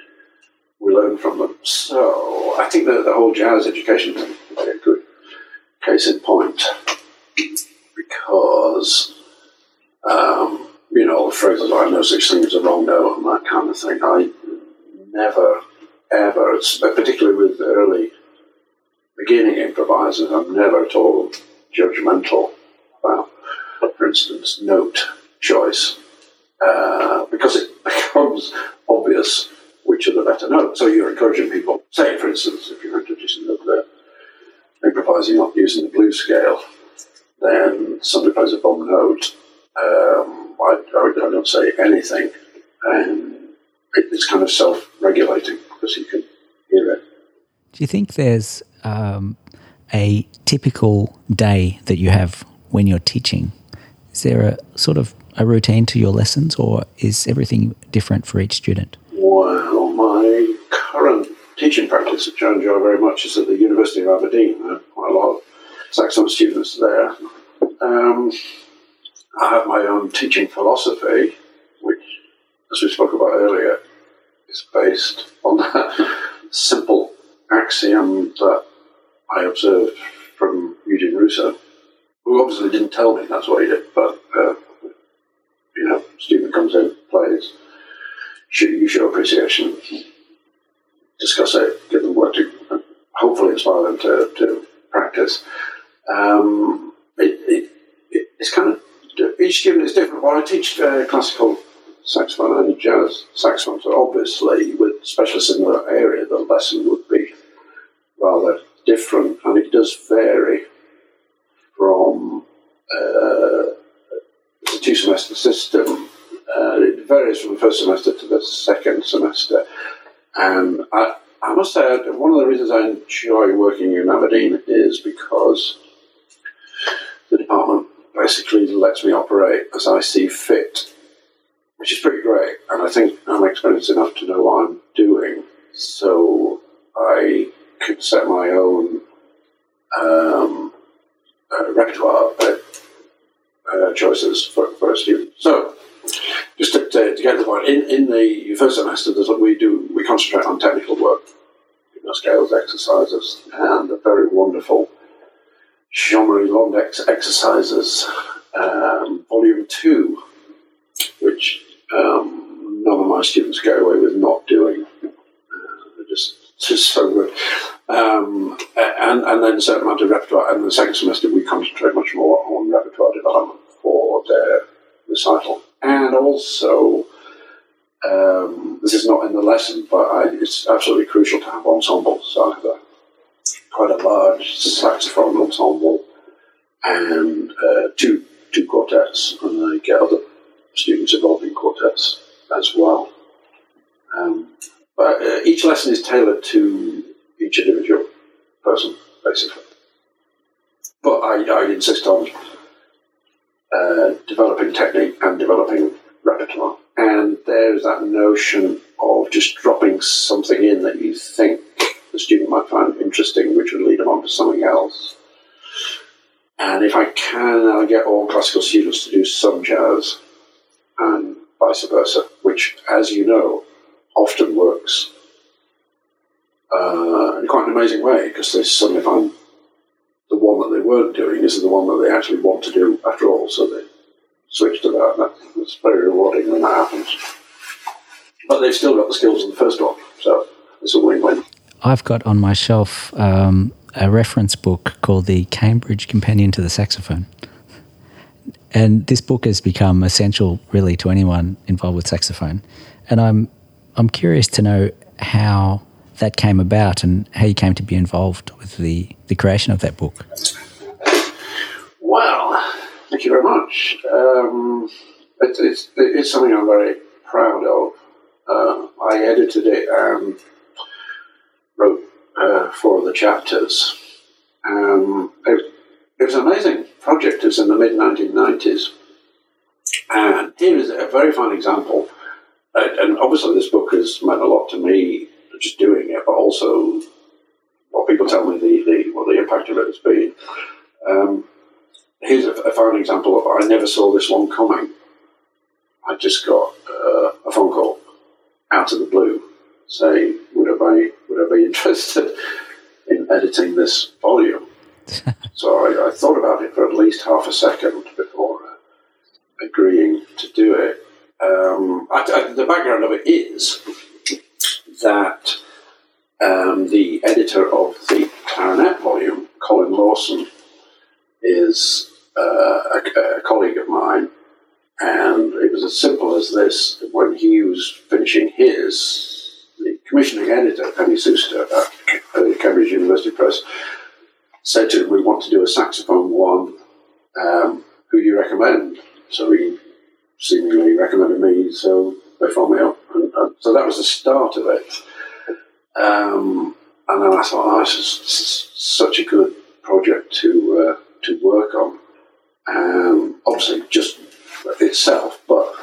we learn from them. So I think that the whole jazz education thing is a good case in point because um, you know the phrases like "no such thing as a wrong note" and that kind of thing. I never ever, particularly with early beginning improvisers, I'm never at all judgmental about, for instance, note choice uh, because it *laughs* becomes obvious which are the better notes. So you're encouraging people, say, for instance, if you're introducing them, they're improvising on using the blues scale, then somebody plays a bomb note. Um, I, I, don't say anything, and it, it's kind of self-regulating because you can hear it. Do you think there's um, a typical day that you have when you're teaching? Is there a sort of a routine to your lessons, or is everything different for each student? Well, my current teaching practice, which I enjoy very much, is at the University of Aberdeen. I have quite a lot of saxophone students there. Um, I have my own teaching philosophy, which, as we spoke about earlier, is based on that *laughs* simple axiom that I observed from Eugene Rousseau, who obviously didn't tell me that's what he did, but uh, you know, student comes in, plays, you show appreciation, discuss it, give them work to hopefully inspire them to, to practice. Um, it, it, it, it's kind of each student is different. Well, I teach uh, classical saxophone and jazz saxophone, so obviously with specialists in that area, the lesson would be rather different, and it does vary from uh, the two semester system. Uh, it varies from the first semester to the second semester. And I, I must say, one of the reasons I enjoy working in Aberdeen is because the department basically lets me operate as I see fit, which is pretty great. And I think I'm experienced enough to know what I'm doing. So I can set my own um, uh, repertoire uh, choices for, for a student. So, just to, to, to, get to the point, in, in the first semester, we do, we concentrate on technical work, you know, scales, exercises, and a very wonderful Jean-Marie Londeix exercises, um, volume two, which um, none of my students get away with not doing. Uh, they're just, just so good. Um, and, and then a certain amount of repertoire. And the second semester, we concentrate much more on repertoire development for their recital. And also, um, this is not in the lesson, but I, it's absolutely crucial to have ensembles. So I have a, quite a large saxophone ensemble and uh, two two quartets, and I get other students involved in quartets as well. Um, but uh, each lesson is tailored to each individual person, basically. But I, I insist on uh, developing technique and developing repertoire. And there's that notion of just dropping something in that you think the student might find interesting, which would lead them on to something else. And if I can, I'll get all classical students to do some jazz and vice versa, which, as you know, often works uh, in quite an amazing way because they suddenly find the one that they weren't doing is the one that they actually want to do after all. So they switch to that. And it's very rewarding when that happens. But they've still got the skills in the first one, so it's a win-win. I've got on my shelf um, a reference book called the Cambridge Companion to the Saxophone. And this book has become essential, really, to anyone involved with saxophone. And I'm I'm curious to know how that came about and how you came to be involved with the, the creation of that book. Thank you very much. Um, it, it's, it's something I'm very proud of. Uh, I edited it and wrote uh, four of the chapters. Um, it, it was an amazing project. It was in the mid 1990s. And here is a very fine example. Uh, and obviously, this book has meant a lot to me just doing it, but also what people tell me the, the what the impact of it has been. Um, here's a, a fine example of I never saw this one coming. I just got uh, a phone call out of the blue saying, would I be, would I be interested in editing this volume? *laughs* so I, I, thought about it for at least half a second before uh, agreeing to do it. Um, I, I, the background of it is that um, the editor of the clarinet volume, Colin Lawson, is uh, a, a, colleague of mine, and it was as simple as this. When he was finishing his, the commissioning editor, Penny Souster at Cambridge University Press, said to him, We want to do a saxophone one. Um, who do you recommend? So he seemingly recommended me, so they phoned me up. And, and so that was the start of it. Um, and then I thought, oh, this is, this is such a good project to uh, to work on. Um, obviously, just itself, but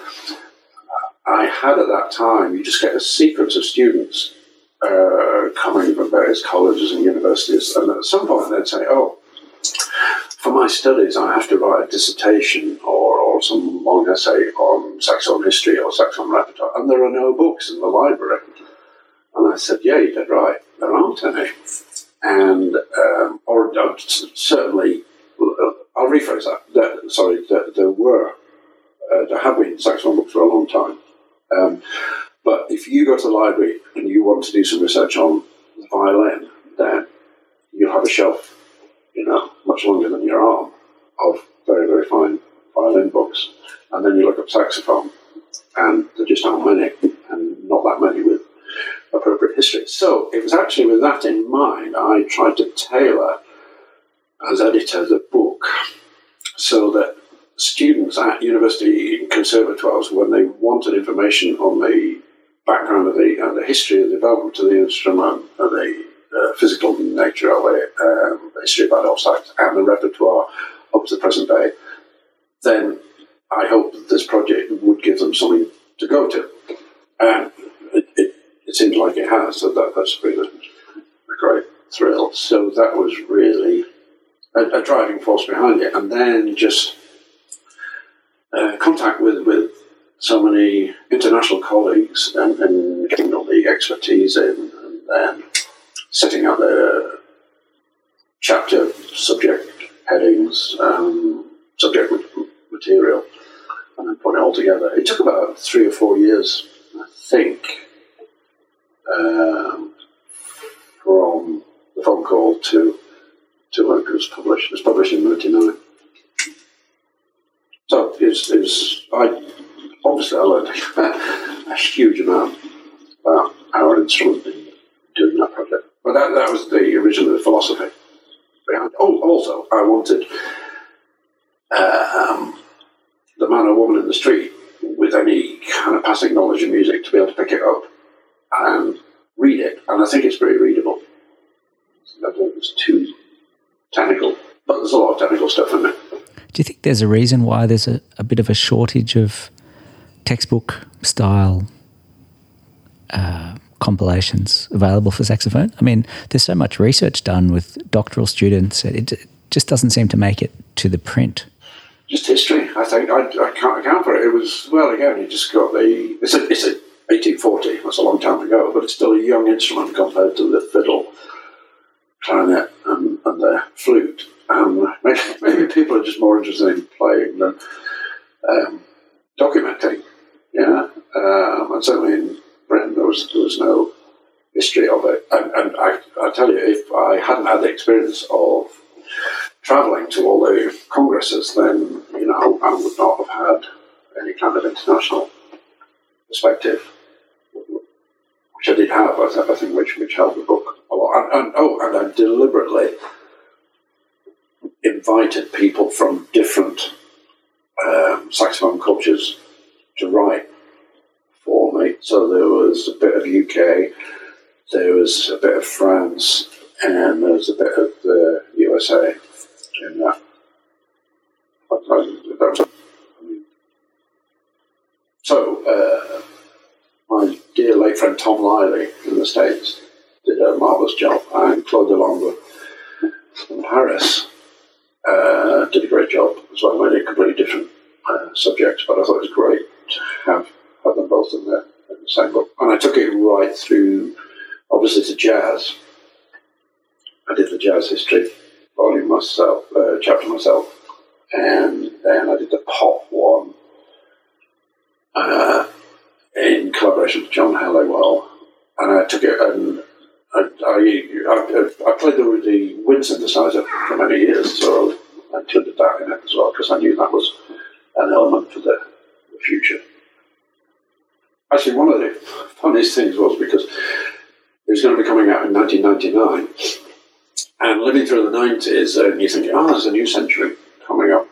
I had at that time, you just get a sequence of students uh, coming from various colleges and universities, and at some point they'd say, oh, for my studies, I have to write a dissertation or, or some long essay on saxophone history or saxophone repertoire, and there are no books in the library. And I said, yeah, you did right. There aren't any. And, um, or uh, certainly, I'll rephrase that. There, sorry, there, there were, uh, there have been saxophone books for a long time. Um, but if you go to the library and you want to do some research on the violin, then you'll have a shelf, you know, much longer than your arm of very, very fine violin books. And then you look up saxophone, and there just aren't many, and not that many with appropriate history. So it was actually with that in mind I tried to tailor, as editor, the book so that students at university conservatoires, when they wanted information on the background of the, uh, the history of the development of the instrument, of the uh, physical nature of it, um, the history of Adolphe Sax, and the repertoire up to the present day, then I hope that this project would give them something to go to. And it, it it seems like it has. So that, that's been a, a great thrill. So that was really a, a, driving force behind it. And then just uh, contact with, with so many international colleagues and, and getting all the expertise in, and then setting out the chapter subject headings, um, subject material, and then putting it all together. It took about three or four years, I think, um, from the phone call to it was published. It was published in '99. So it's, it's I obviously I learned a *laughs* huge amount about our instrument in doing that project. But that, that was the original philosophy behind. Oh, also, I wanted um, the man or woman in the street with any kind of passing knowledge of music to be able to pick it up and read it, and I think it's very readable. Don't think too technical, but there's a lot of technical stuff in it. Do you think there's a reason why there's a, a bit of a shortage of textbook style uh, compilations available for saxophone? I mean, there's so much research done with doctoral students, it, it just doesn't seem to make it to the print. Just history, I think. I, I can't account for it. It was, well, again, you just got the. It's a, it's a 1840, that's a long time ago, but it's still a young instrument compared to the fiddle, clarinet, and, and the flute. And maybe, maybe, people are just more interested in playing than um, documenting. Yeah, um, and certainly in Britain there was there was no history of it. And, and I, I tell you, if I hadn't had the experience of travelling to all the congresses, then you know I would not have had any kind of international perspective which I did have, I think, which, which helped the book a lot. And, and, oh, and I deliberately invited people from different um, saxophone cultures to write for me. So there was a bit of UK, there was a bit of France, and there was a bit of the USA in that. So, uh, my dear late friend Tom Liley in the States did a marvellous job, and Claude Delangle in Paris uh, did a great job as well. A completely different uh, subject, but I thought it was great to have had them both in the, in the same book. And I took it right through, obviously, to jazz. I did the jazz history volume myself, uh, chapter myself, and then I did the pop one uh, in collaboration with John Helliwell. And I took it and I, I, I, played the, the wind synthesizer for many years, so I included that in it as well because I knew that was an element for the, the future. Actually, one of the funniest things was because it was going to be coming out in 1999, and living through the 90s, uh, and you're thinking, oh, there's a new century coming up.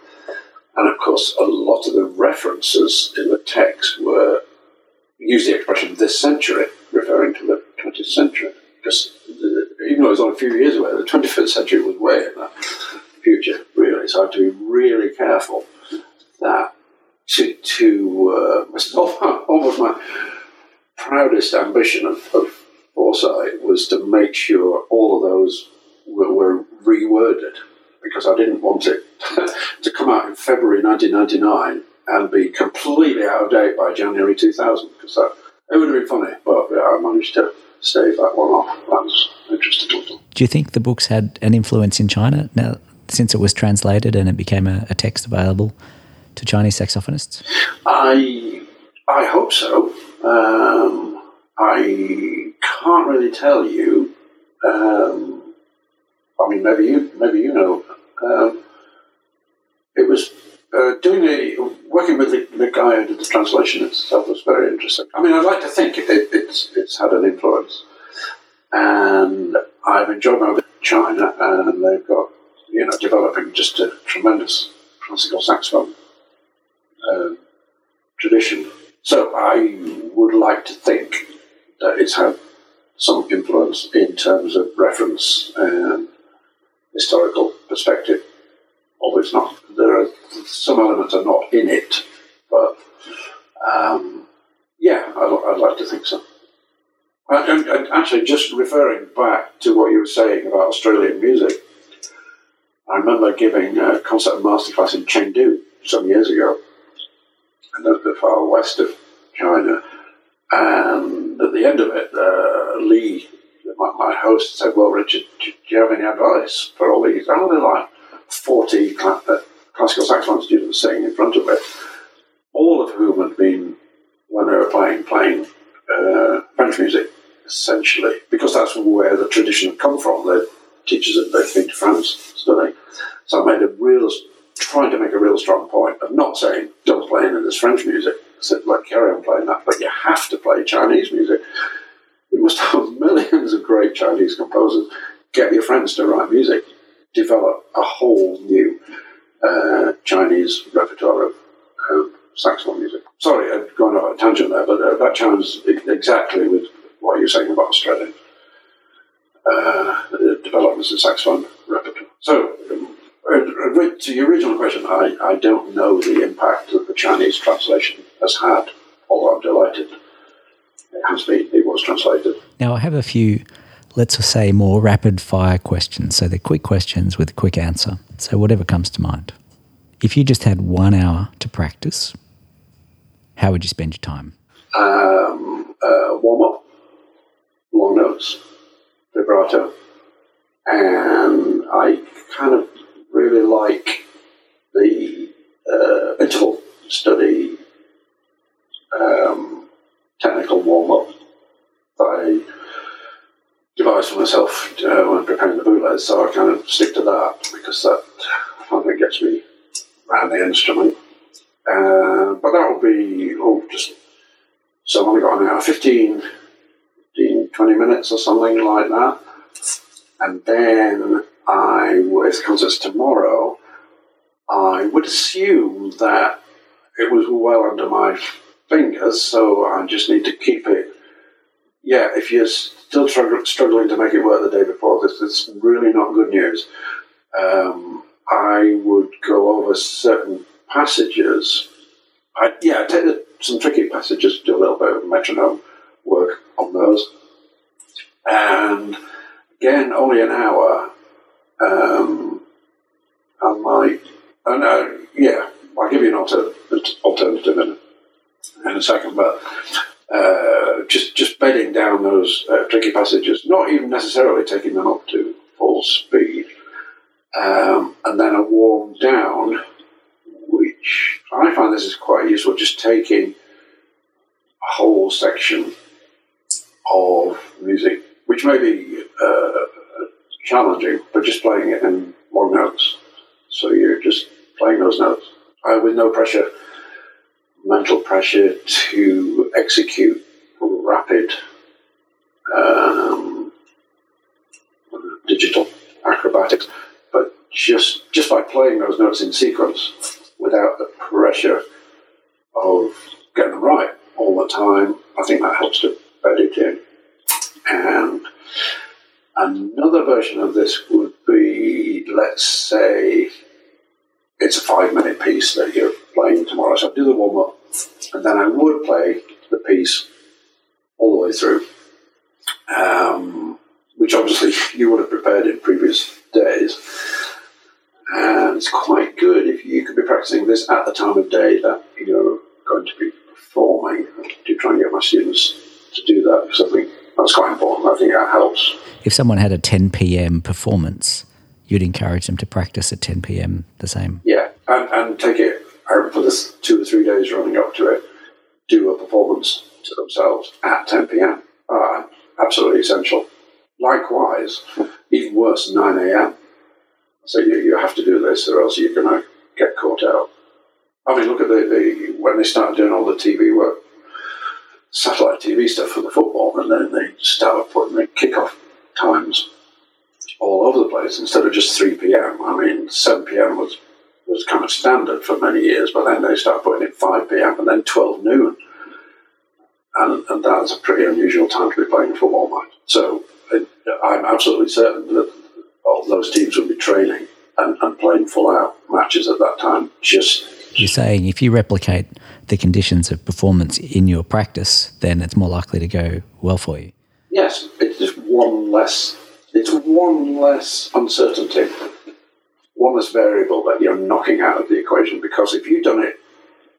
And of course, a lot of the references in the text were use the expression this century, referring to the 20th century. Even though it was only a few years away, the 21st century was way in the future, really. So I have to be really careful that to, to uh, *laughs* almost my proudest ambition of, of Foresight was to make sure all of those were, were reworded because I didn't want it *laughs* to come out in February 1999 and be completely out of date by January 2000 because that it would have been funny, but I managed to stave that one off. That was interesting. Do you think the books had an influence in China now, since it was translated and it became a, a text available to Chinese saxophonists? I I hope so. Um, I can't really tell you. Um, I mean, maybe you maybe you know. Um, it was uh, doing the working with the, the, guy who did the translation itself was very interesting. I mean, I'd like to think it, it, it's it's had an influence, and I've enjoyed my visit to China, and they've got you know developing just a tremendous classical saxophone uh, tradition. So I would like to think that it's had some influence in terms of reference and historical perspective. Although it's not, there are some elements are not in it, but um, yeah, I'd, I'd, like to think so. And, and, actually, just referring back to what you were saying about Australian music, I remember giving a concert masterclass in Chengdu some years ago, and the far west of China. And at the end of it, uh, Lee, my, my, host, said, "Well, Richard, do you have any advice for all these?" Oh, they're like forty uh, classical saxophone students sitting in front of it, all of whom had been, when they were playing, playing uh, French music, essentially, because that's where the tradition had come from. The teachers had been to France studying. So I made a real, trying to make a real strong point of not saying don't play any of this French music. I said, like, carry on playing that, but you have to play Chinese music. You must have *laughs* millions of great Chinese composers. Get your friends to write music. Develop a whole new uh, Chinese repertoire of um, saxophone music. Sorry, I've gone off a tangent there, but uh, that chimes exactly with what you're saying about Australia. Uh, developments of saxophone repertoire. So, um, to your original question, I, I don't know the impact that the Chinese translation has had, although I'm delighted it has been, it was translated. Now, I have a few, let's say, more rapid fire questions. So they're quick questions with a quick answer. So, whatever comes to mind. If you just had one hour to practice, how would you spend your time? Um, uh, warm up, long notes, vibrato, and I kind of really like the uh, study um, technical warm up I devised for myself uh, when preparing the Boulez. So I kind of stick to that because that I think gets me around the instrument. Uh, but that would be oh just so I've only got an hour, 15, 15, 20 minutes or something like that. And then I, with concerts tomorrow, I would assume that it was well under my fingers, so I just need to keep it. Yeah, if you're still struggling to make it work the day before, this is really not good news. Um, I would go over certain passages. I, yeah, I take some tricky passages, do a little bit of metronome work on those. And again, only an hour. Um, I might, and uh, yeah, I'll give you an alternative, alternative in in a second, but uh, just just bedding down those uh, tricky passages, not even necessarily taking them up to full speed, um, and then a warm down, which I find this is quite useful. Just taking a whole section of music, which may be uh, challenging, but just playing it in long notes. So you're just playing those notes uh, with no pressure, mental pressure to execute rapid um, digital acrobatics, but just just by playing those notes in sequence without the pressure of getting them right all the time, I think that helps to bed it in. And another version of this would be, let's say, it's a five minute piece that you're tomorrow. So I'd do the warm up, and then I would play the piece all the way through, um, which obviously *laughs* you would have prepared in previous days. And it's quite good if you could be practicing this at the time of day that you're going to be performing. I do try and get my students to do that because I think that's quite important. I think that helps. If someone had a 10 p.m. performance, you'd encourage them to practice at 10 p.m. the same. Yeah, and, and take it for the two or three days running up to it, do a performance to themselves at 10 p.m. Uh, absolutely essential. Likewise, even worse, 9 a.m. So you, you have to do this, or else you're going to get caught out. I mean, look at the, the when they started doing all the TV work, satellite TV stuff for the football, and then they started putting the kickoff times all over the place instead of just 3 p.m. I mean, 7 p.m. was, was kind of standard for many years, but then they started putting in 5 p.m. and then 12 noon. And, and that's a pretty unusual time to be playing a football match. So it, I'm absolutely certain that all those teams will be training and, and playing full out matches at that time. Just you're saying if you replicate the conditions of performance in your practice, then it's more likely to go well for you. Yes, it's just one less it's one less uncertainty, one less variable that you're knocking out of the equation. Because if you've done it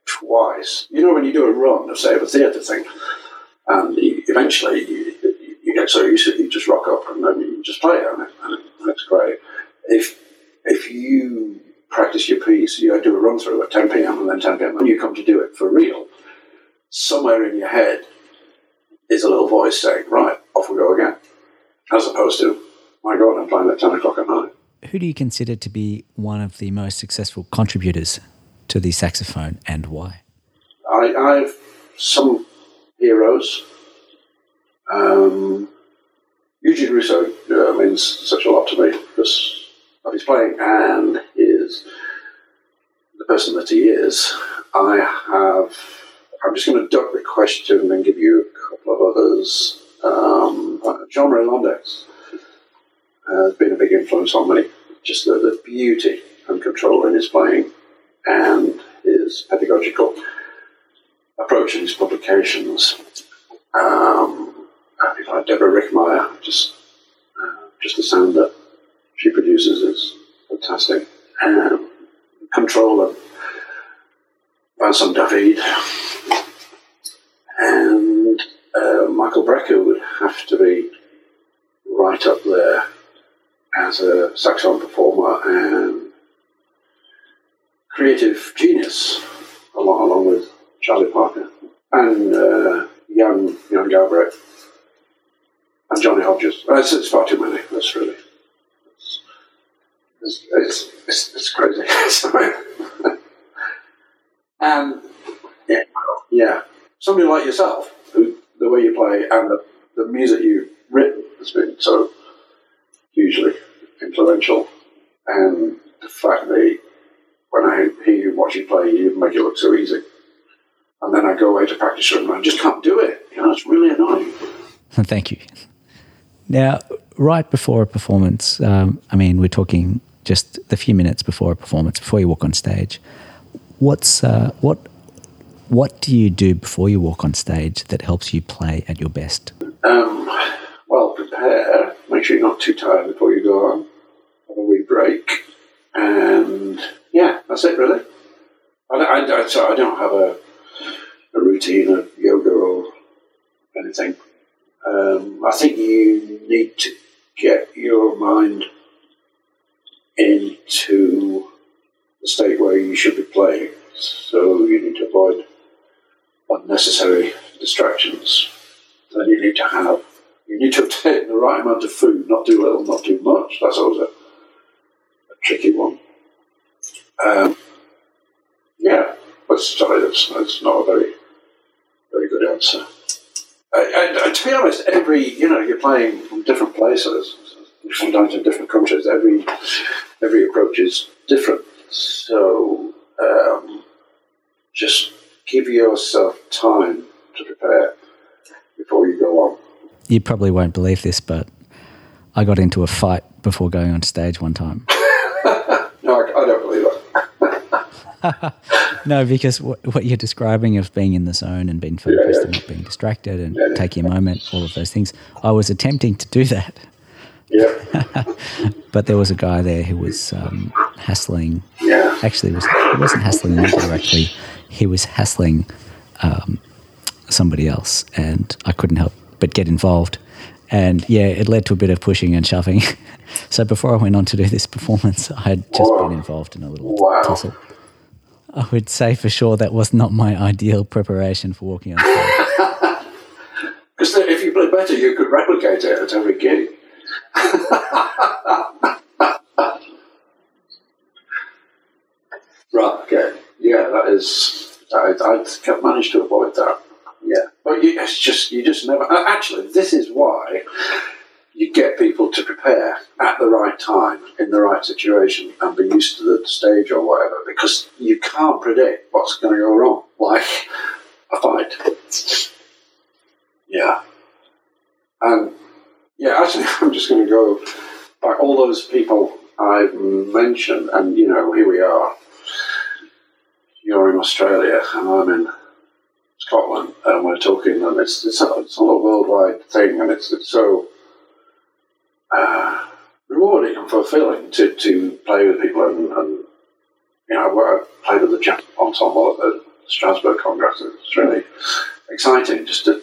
twice, you know, when you do a run of, say, of a theatre thing, and you, eventually you, you, get so used to it, you just rock up and then you just play it, and, it, and it's great. If if you practice your piece, you do a run through at 10 p.m. and then 10 p.m. when you come to do it for real, somewhere in your head is a little voice saying, "Right, off we go again," as opposed to my God, I'm playing at 10 o'clock at night. Who do you consider to be one of the most successful contributors to the saxophone and why? I, I have some heroes. Um, Eugene Rousseau uh, means such a lot to me because of his playing and his the person that he is. I have. I'm just going to duck the question and give you a couple of others. Um, Jean-Marie Londeix has been a big influence on me. Just the, the beauty and control in his playing and his pedagogical approach in his publications. Um, like Deborah Richtmeyer, just uh, just the sound that she produces is fantastic. Um, control of Vincent David and uh, Michael Brecker would have to be right up there as a saxophone performer and creative genius, along, along with Charlie Parker and uh, young Jan Garbarek and Johnny Hodges. Uh, it's, it's, far too many. That's really it's it's, it's, it's, it's crazy. *laughs* and yeah, yeah, somebody like yourself, who the way you play and the, the music you've written has been so hugely influential. And the fact that when I hear you watch you play, you make it look so easy. And then I go away to practice and I just can't do it. You know, it's really annoying. *laughs* Thank you. Now, right before a performance, um, I mean, we're talking just the few minutes before a performance, before you walk on stage. What's uh, what? What do you do before you walk on stage that helps you play at your best? Um, well, prepare. Make sure you're not too tired before go on. Have a wee break, and yeah, that's it really. I, I, I, I don't have a, a routine of yoga or anything. Um, I think you need to get your mind into the state where you should be playing. So you need to avoid unnecessary distractions. Then you need to have you need to obtain the right amount of food, not too little, not too much. That's always a, a tricky one. Um, yeah, but sorry, that's, that's not a very very good answer. And, and, to be honest, every you know you're playing from different places, sometimes in different countries. Every every approach is different. So um, just give yourself time to prepare before you go on. You probably won't believe this, but I got into a fight before going on stage one time. *laughs* no, I, I don't believe it. *laughs* no, because what, what, you're describing of being in the zone and being focused yeah, yeah. and not being distracted and yeah, taking a moment, all of those things, I was attempting to do that. Yeah. *laughs* but there was a guy there who was um, hassling. Yeah. Actually, was, he wasn't hassling me directly. He was hassling um, somebody else, and I couldn't help but get involved. And yeah, it led to a bit of pushing and shoving. *laughs* so before I went on to do this performance, I had just Whoa. been involved in a little wow. tussle. I would say for sure that was not my ideal preparation for walking on stage. *laughs* Because if you play better, you could replicate it at every gig. *laughs* right, okay. Yeah, that is. I, I think I've managed to avoid that. It's just, you just never. Uh, actually, this is why you get people to prepare at the right time, in the right situation, and be used to the stage or whatever, because you can't predict what's going to go wrong. *laughs* Like a fight. Yeah. And yeah, actually, *laughs* I'm just going to go by all those people I've mentioned, and you know, here we are. You're in Australia, and I'm in Scotland, and we're talking, and it's it's, a, it's a worldwide thing, and it's, it's so uh, rewarding and fulfilling to, to play with people, and, and you know, I played with the Jap ensemble at the Strasbourg Congress. It's really exciting just to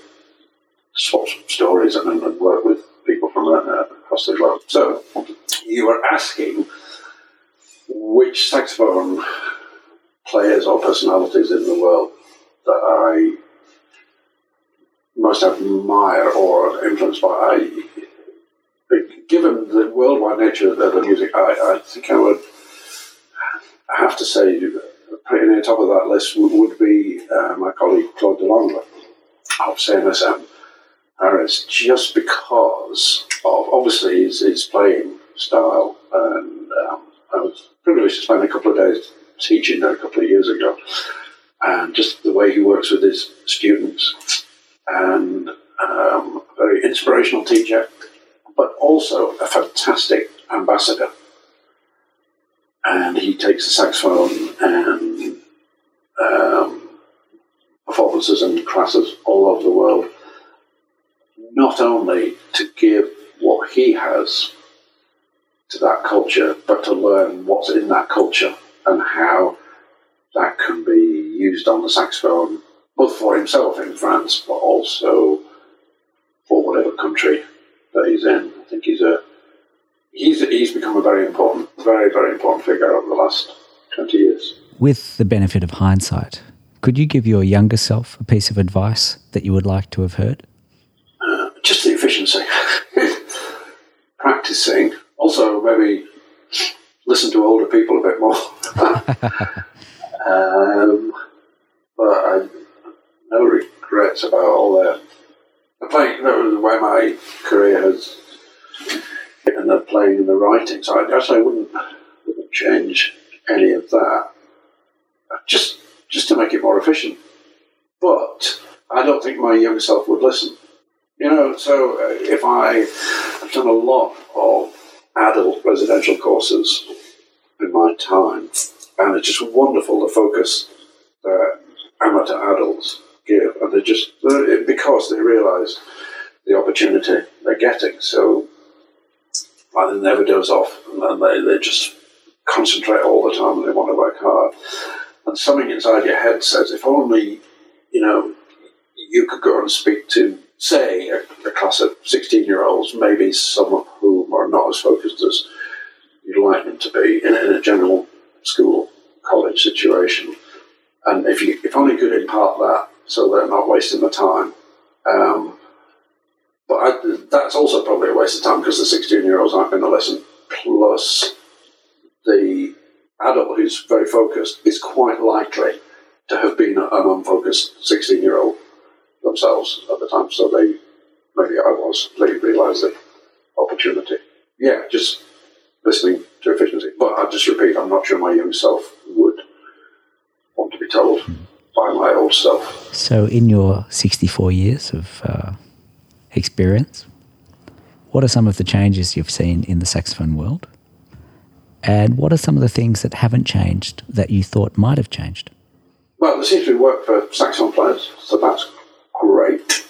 swap stories and, and work with people from uh, across the globe. So you were asking which saxophone players or personalities in the world that I most admire or influenced by. I, given the worldwide nature of the music, I, I think I would have to say, pretty near top of that list would, would be uh, my colleague Claude Delangle of CNSM Paris, just because of obviously his, his playing style. And um, I was privileged to spend a couple of days teaching there a couple of years ago and just the way he works with his students, and um, a very inspirational teacher, but also a fantastic ambassador. And he takes the saxophone and um, performances and classes all over the world, not only to give what he has to that culture, but to learn what's in that culture and how that can be used on the saxophone, both for himself in France, but also for whatever country that he's in. I think he's a he's he's become a very important, very very important figure over the last twenty years. With the benefit of hindsight, could you give your younger self a piece of advice that you would like to have heard? Uh, just the efficiency, *laughs* practicing. Also, maybe listen to older people a bit more. *laughs* *laughs* um, but I no regrets about all that. I The playing, the way my career has, and the playing and the writing. So I guess I wouldn't, wouldn't change any of that. Just just to make it more efficient. But I don't think my younger self would listen. You know, so uh, if I, I've done a lot of adult residential courses in my time, and it's just wonderful the focus that amateur adults give, and they just because they realise the opportunity they're getting. So they never doze off, and they, they just concentrate all the time, and they want to work hard. And something inside your head says, if only you know you could go and speak to, say, a, a class of 16 year olds, maybe some of whom are not as focused as you'd like them to be in, in a general school, college situation. And if you if only could impart that so they're not wasting the time. Um, but I, that's also probably a waste of time because the 16 year olds aren't going to listen. Plus, the adult who's very focused is quite likely to have been an unfocused 16 year old themselves at the time. So they, maybe I was, they realised the opportunity. Yeah, just listening to efficiency. But I just repeat, I'm not sure my young self be told by my old self. So, in your 64 years of uh, experience, what are some of the changes you've seen in the saxophone world? And what are some of the things that haven't changed that you thought might have changed? Well, there seems to be work for saxophone players, so that's great.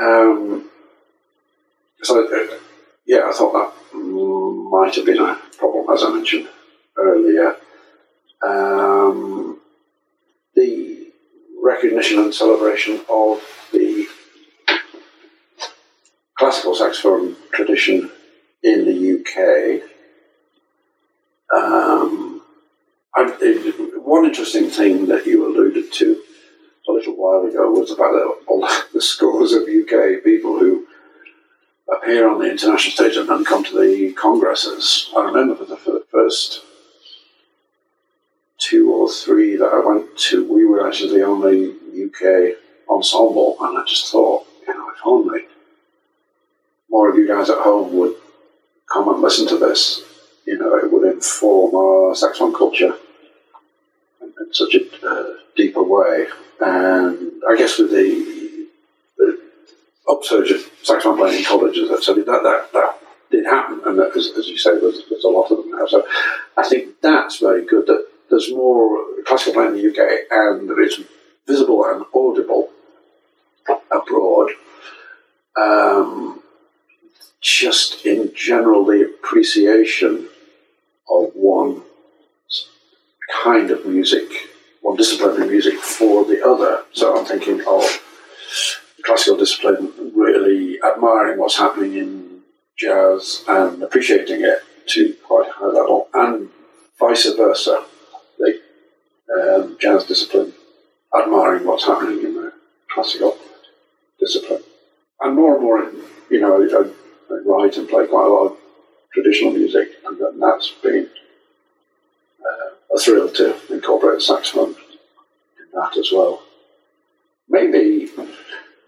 Um, so, uh, yeah, I thought that might have been a problem, as I mentioned earlier. Um, recognition and celebration of the classical saxophone tradition in the UK. Um, I, it, one interesting thing that you alluded to a little while ago was about the, all the scores of UK people who appear on the international stage and then come to the congresses. I remember for the, for the first two three that I went to, we were actually the only UK ensemble, and I just thought, you know, if only more of you guys at home would come and listen to this, you know, it would inform our saxophone culture in, in such a uh, deeper way. And I guess with the, the upsurge of saxophone playing in colleges, so that, that, that did happen, and that, as, as you say, there's, there's a lot of them now. So I think that's very good that there's more classical playing in the UK and it's visible and audible abroad. Um, just in general, the appreciation of one kind of music, one discipline of music for the other. So I'm thinking of classical discipline really admiring what's happening in jazz and appreciating it to quite a high level, and vice versa um, jazz discipline, admiring what's happening in the classical discipline. And more and more, you know, I, I write and play quite a lot of traditional music, and that's been uh, a thrill to incorporate saxophone in that as well. Maybe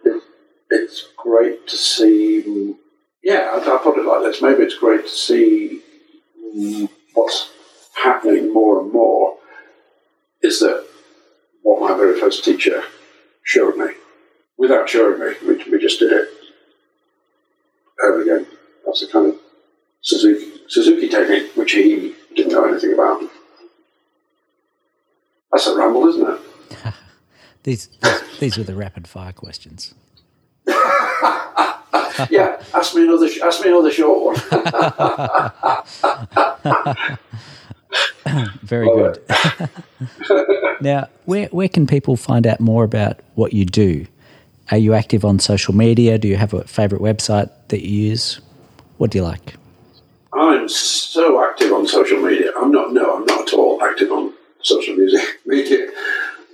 it, it's great to see, yeah, I'll put it like this maybe it's great to see what's happening more and more is that what my very first teacher showed me, without showing me, we, we just did it over again. That's the kind of Suzuki, Suzuki technique, which he didn't know anything about. That's a ramble, isn't it? *laughs* these, these, these were the rapid fire questions. *laughs* yeah, ask me another. Ask me another short one. *laughs* *coughs* Very good. *laughs* *laughs* now, where where can people find out more about what you do? Are you active on social media? Do you have a favorite website that you use? What do you like? I'm so active on social media. I'm not. No, I'm not at all active on social *laughs* music media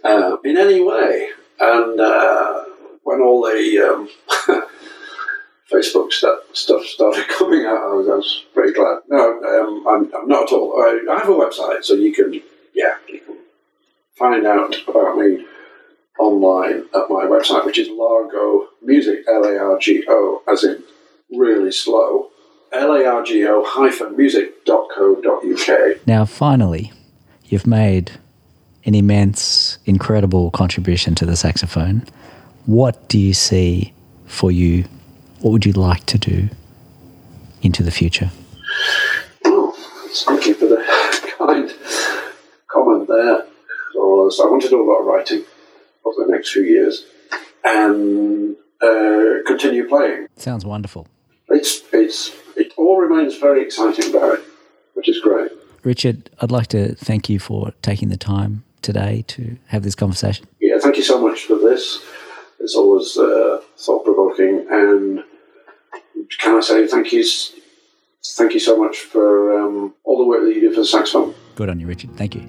uh, in any way. And uh, when all the um, Facebook stuff, stuff started *laughs* coming out, I was, I was very glad. No, um, I'm, I'm, not at all. I, I, have a website, so you can, yeah, you can find out about me online at my website, which is Largo Music, L A R G O, as in really slow, L A R G O hyphen music.co.uk. Now, finally, you've made an immense, incredible contribution to the saxophone. What do you see for you what would you like to do into the future? Thank you for the kind comment there. So I want to do a lot of writing over the next few years and uh, continue playing. Sounds wonderful. It's, it's, it all remains very exciting, Barry, which is great. Richard, I'd like to thank you for taking the time today to have this conversation. Yeah, thank you so much for this. It's always uh, thought provoking. And can I say thank you, thank you so much for um, all the work that you do for the saxophone. Good on you, Richard. Thank you.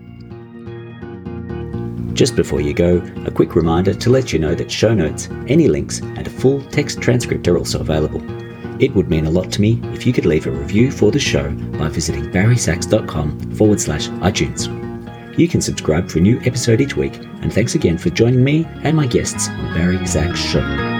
Just before you go, a quick reminder to let you know that show notes, any links, and a full text transcript are also available. It would mean a lot to me if you could leave a review for the show by visiting barrysax.com forward slash iTunes. You can subscribe for a new episode each week, and thanks again for joining me and my guests on Barry Sax Show.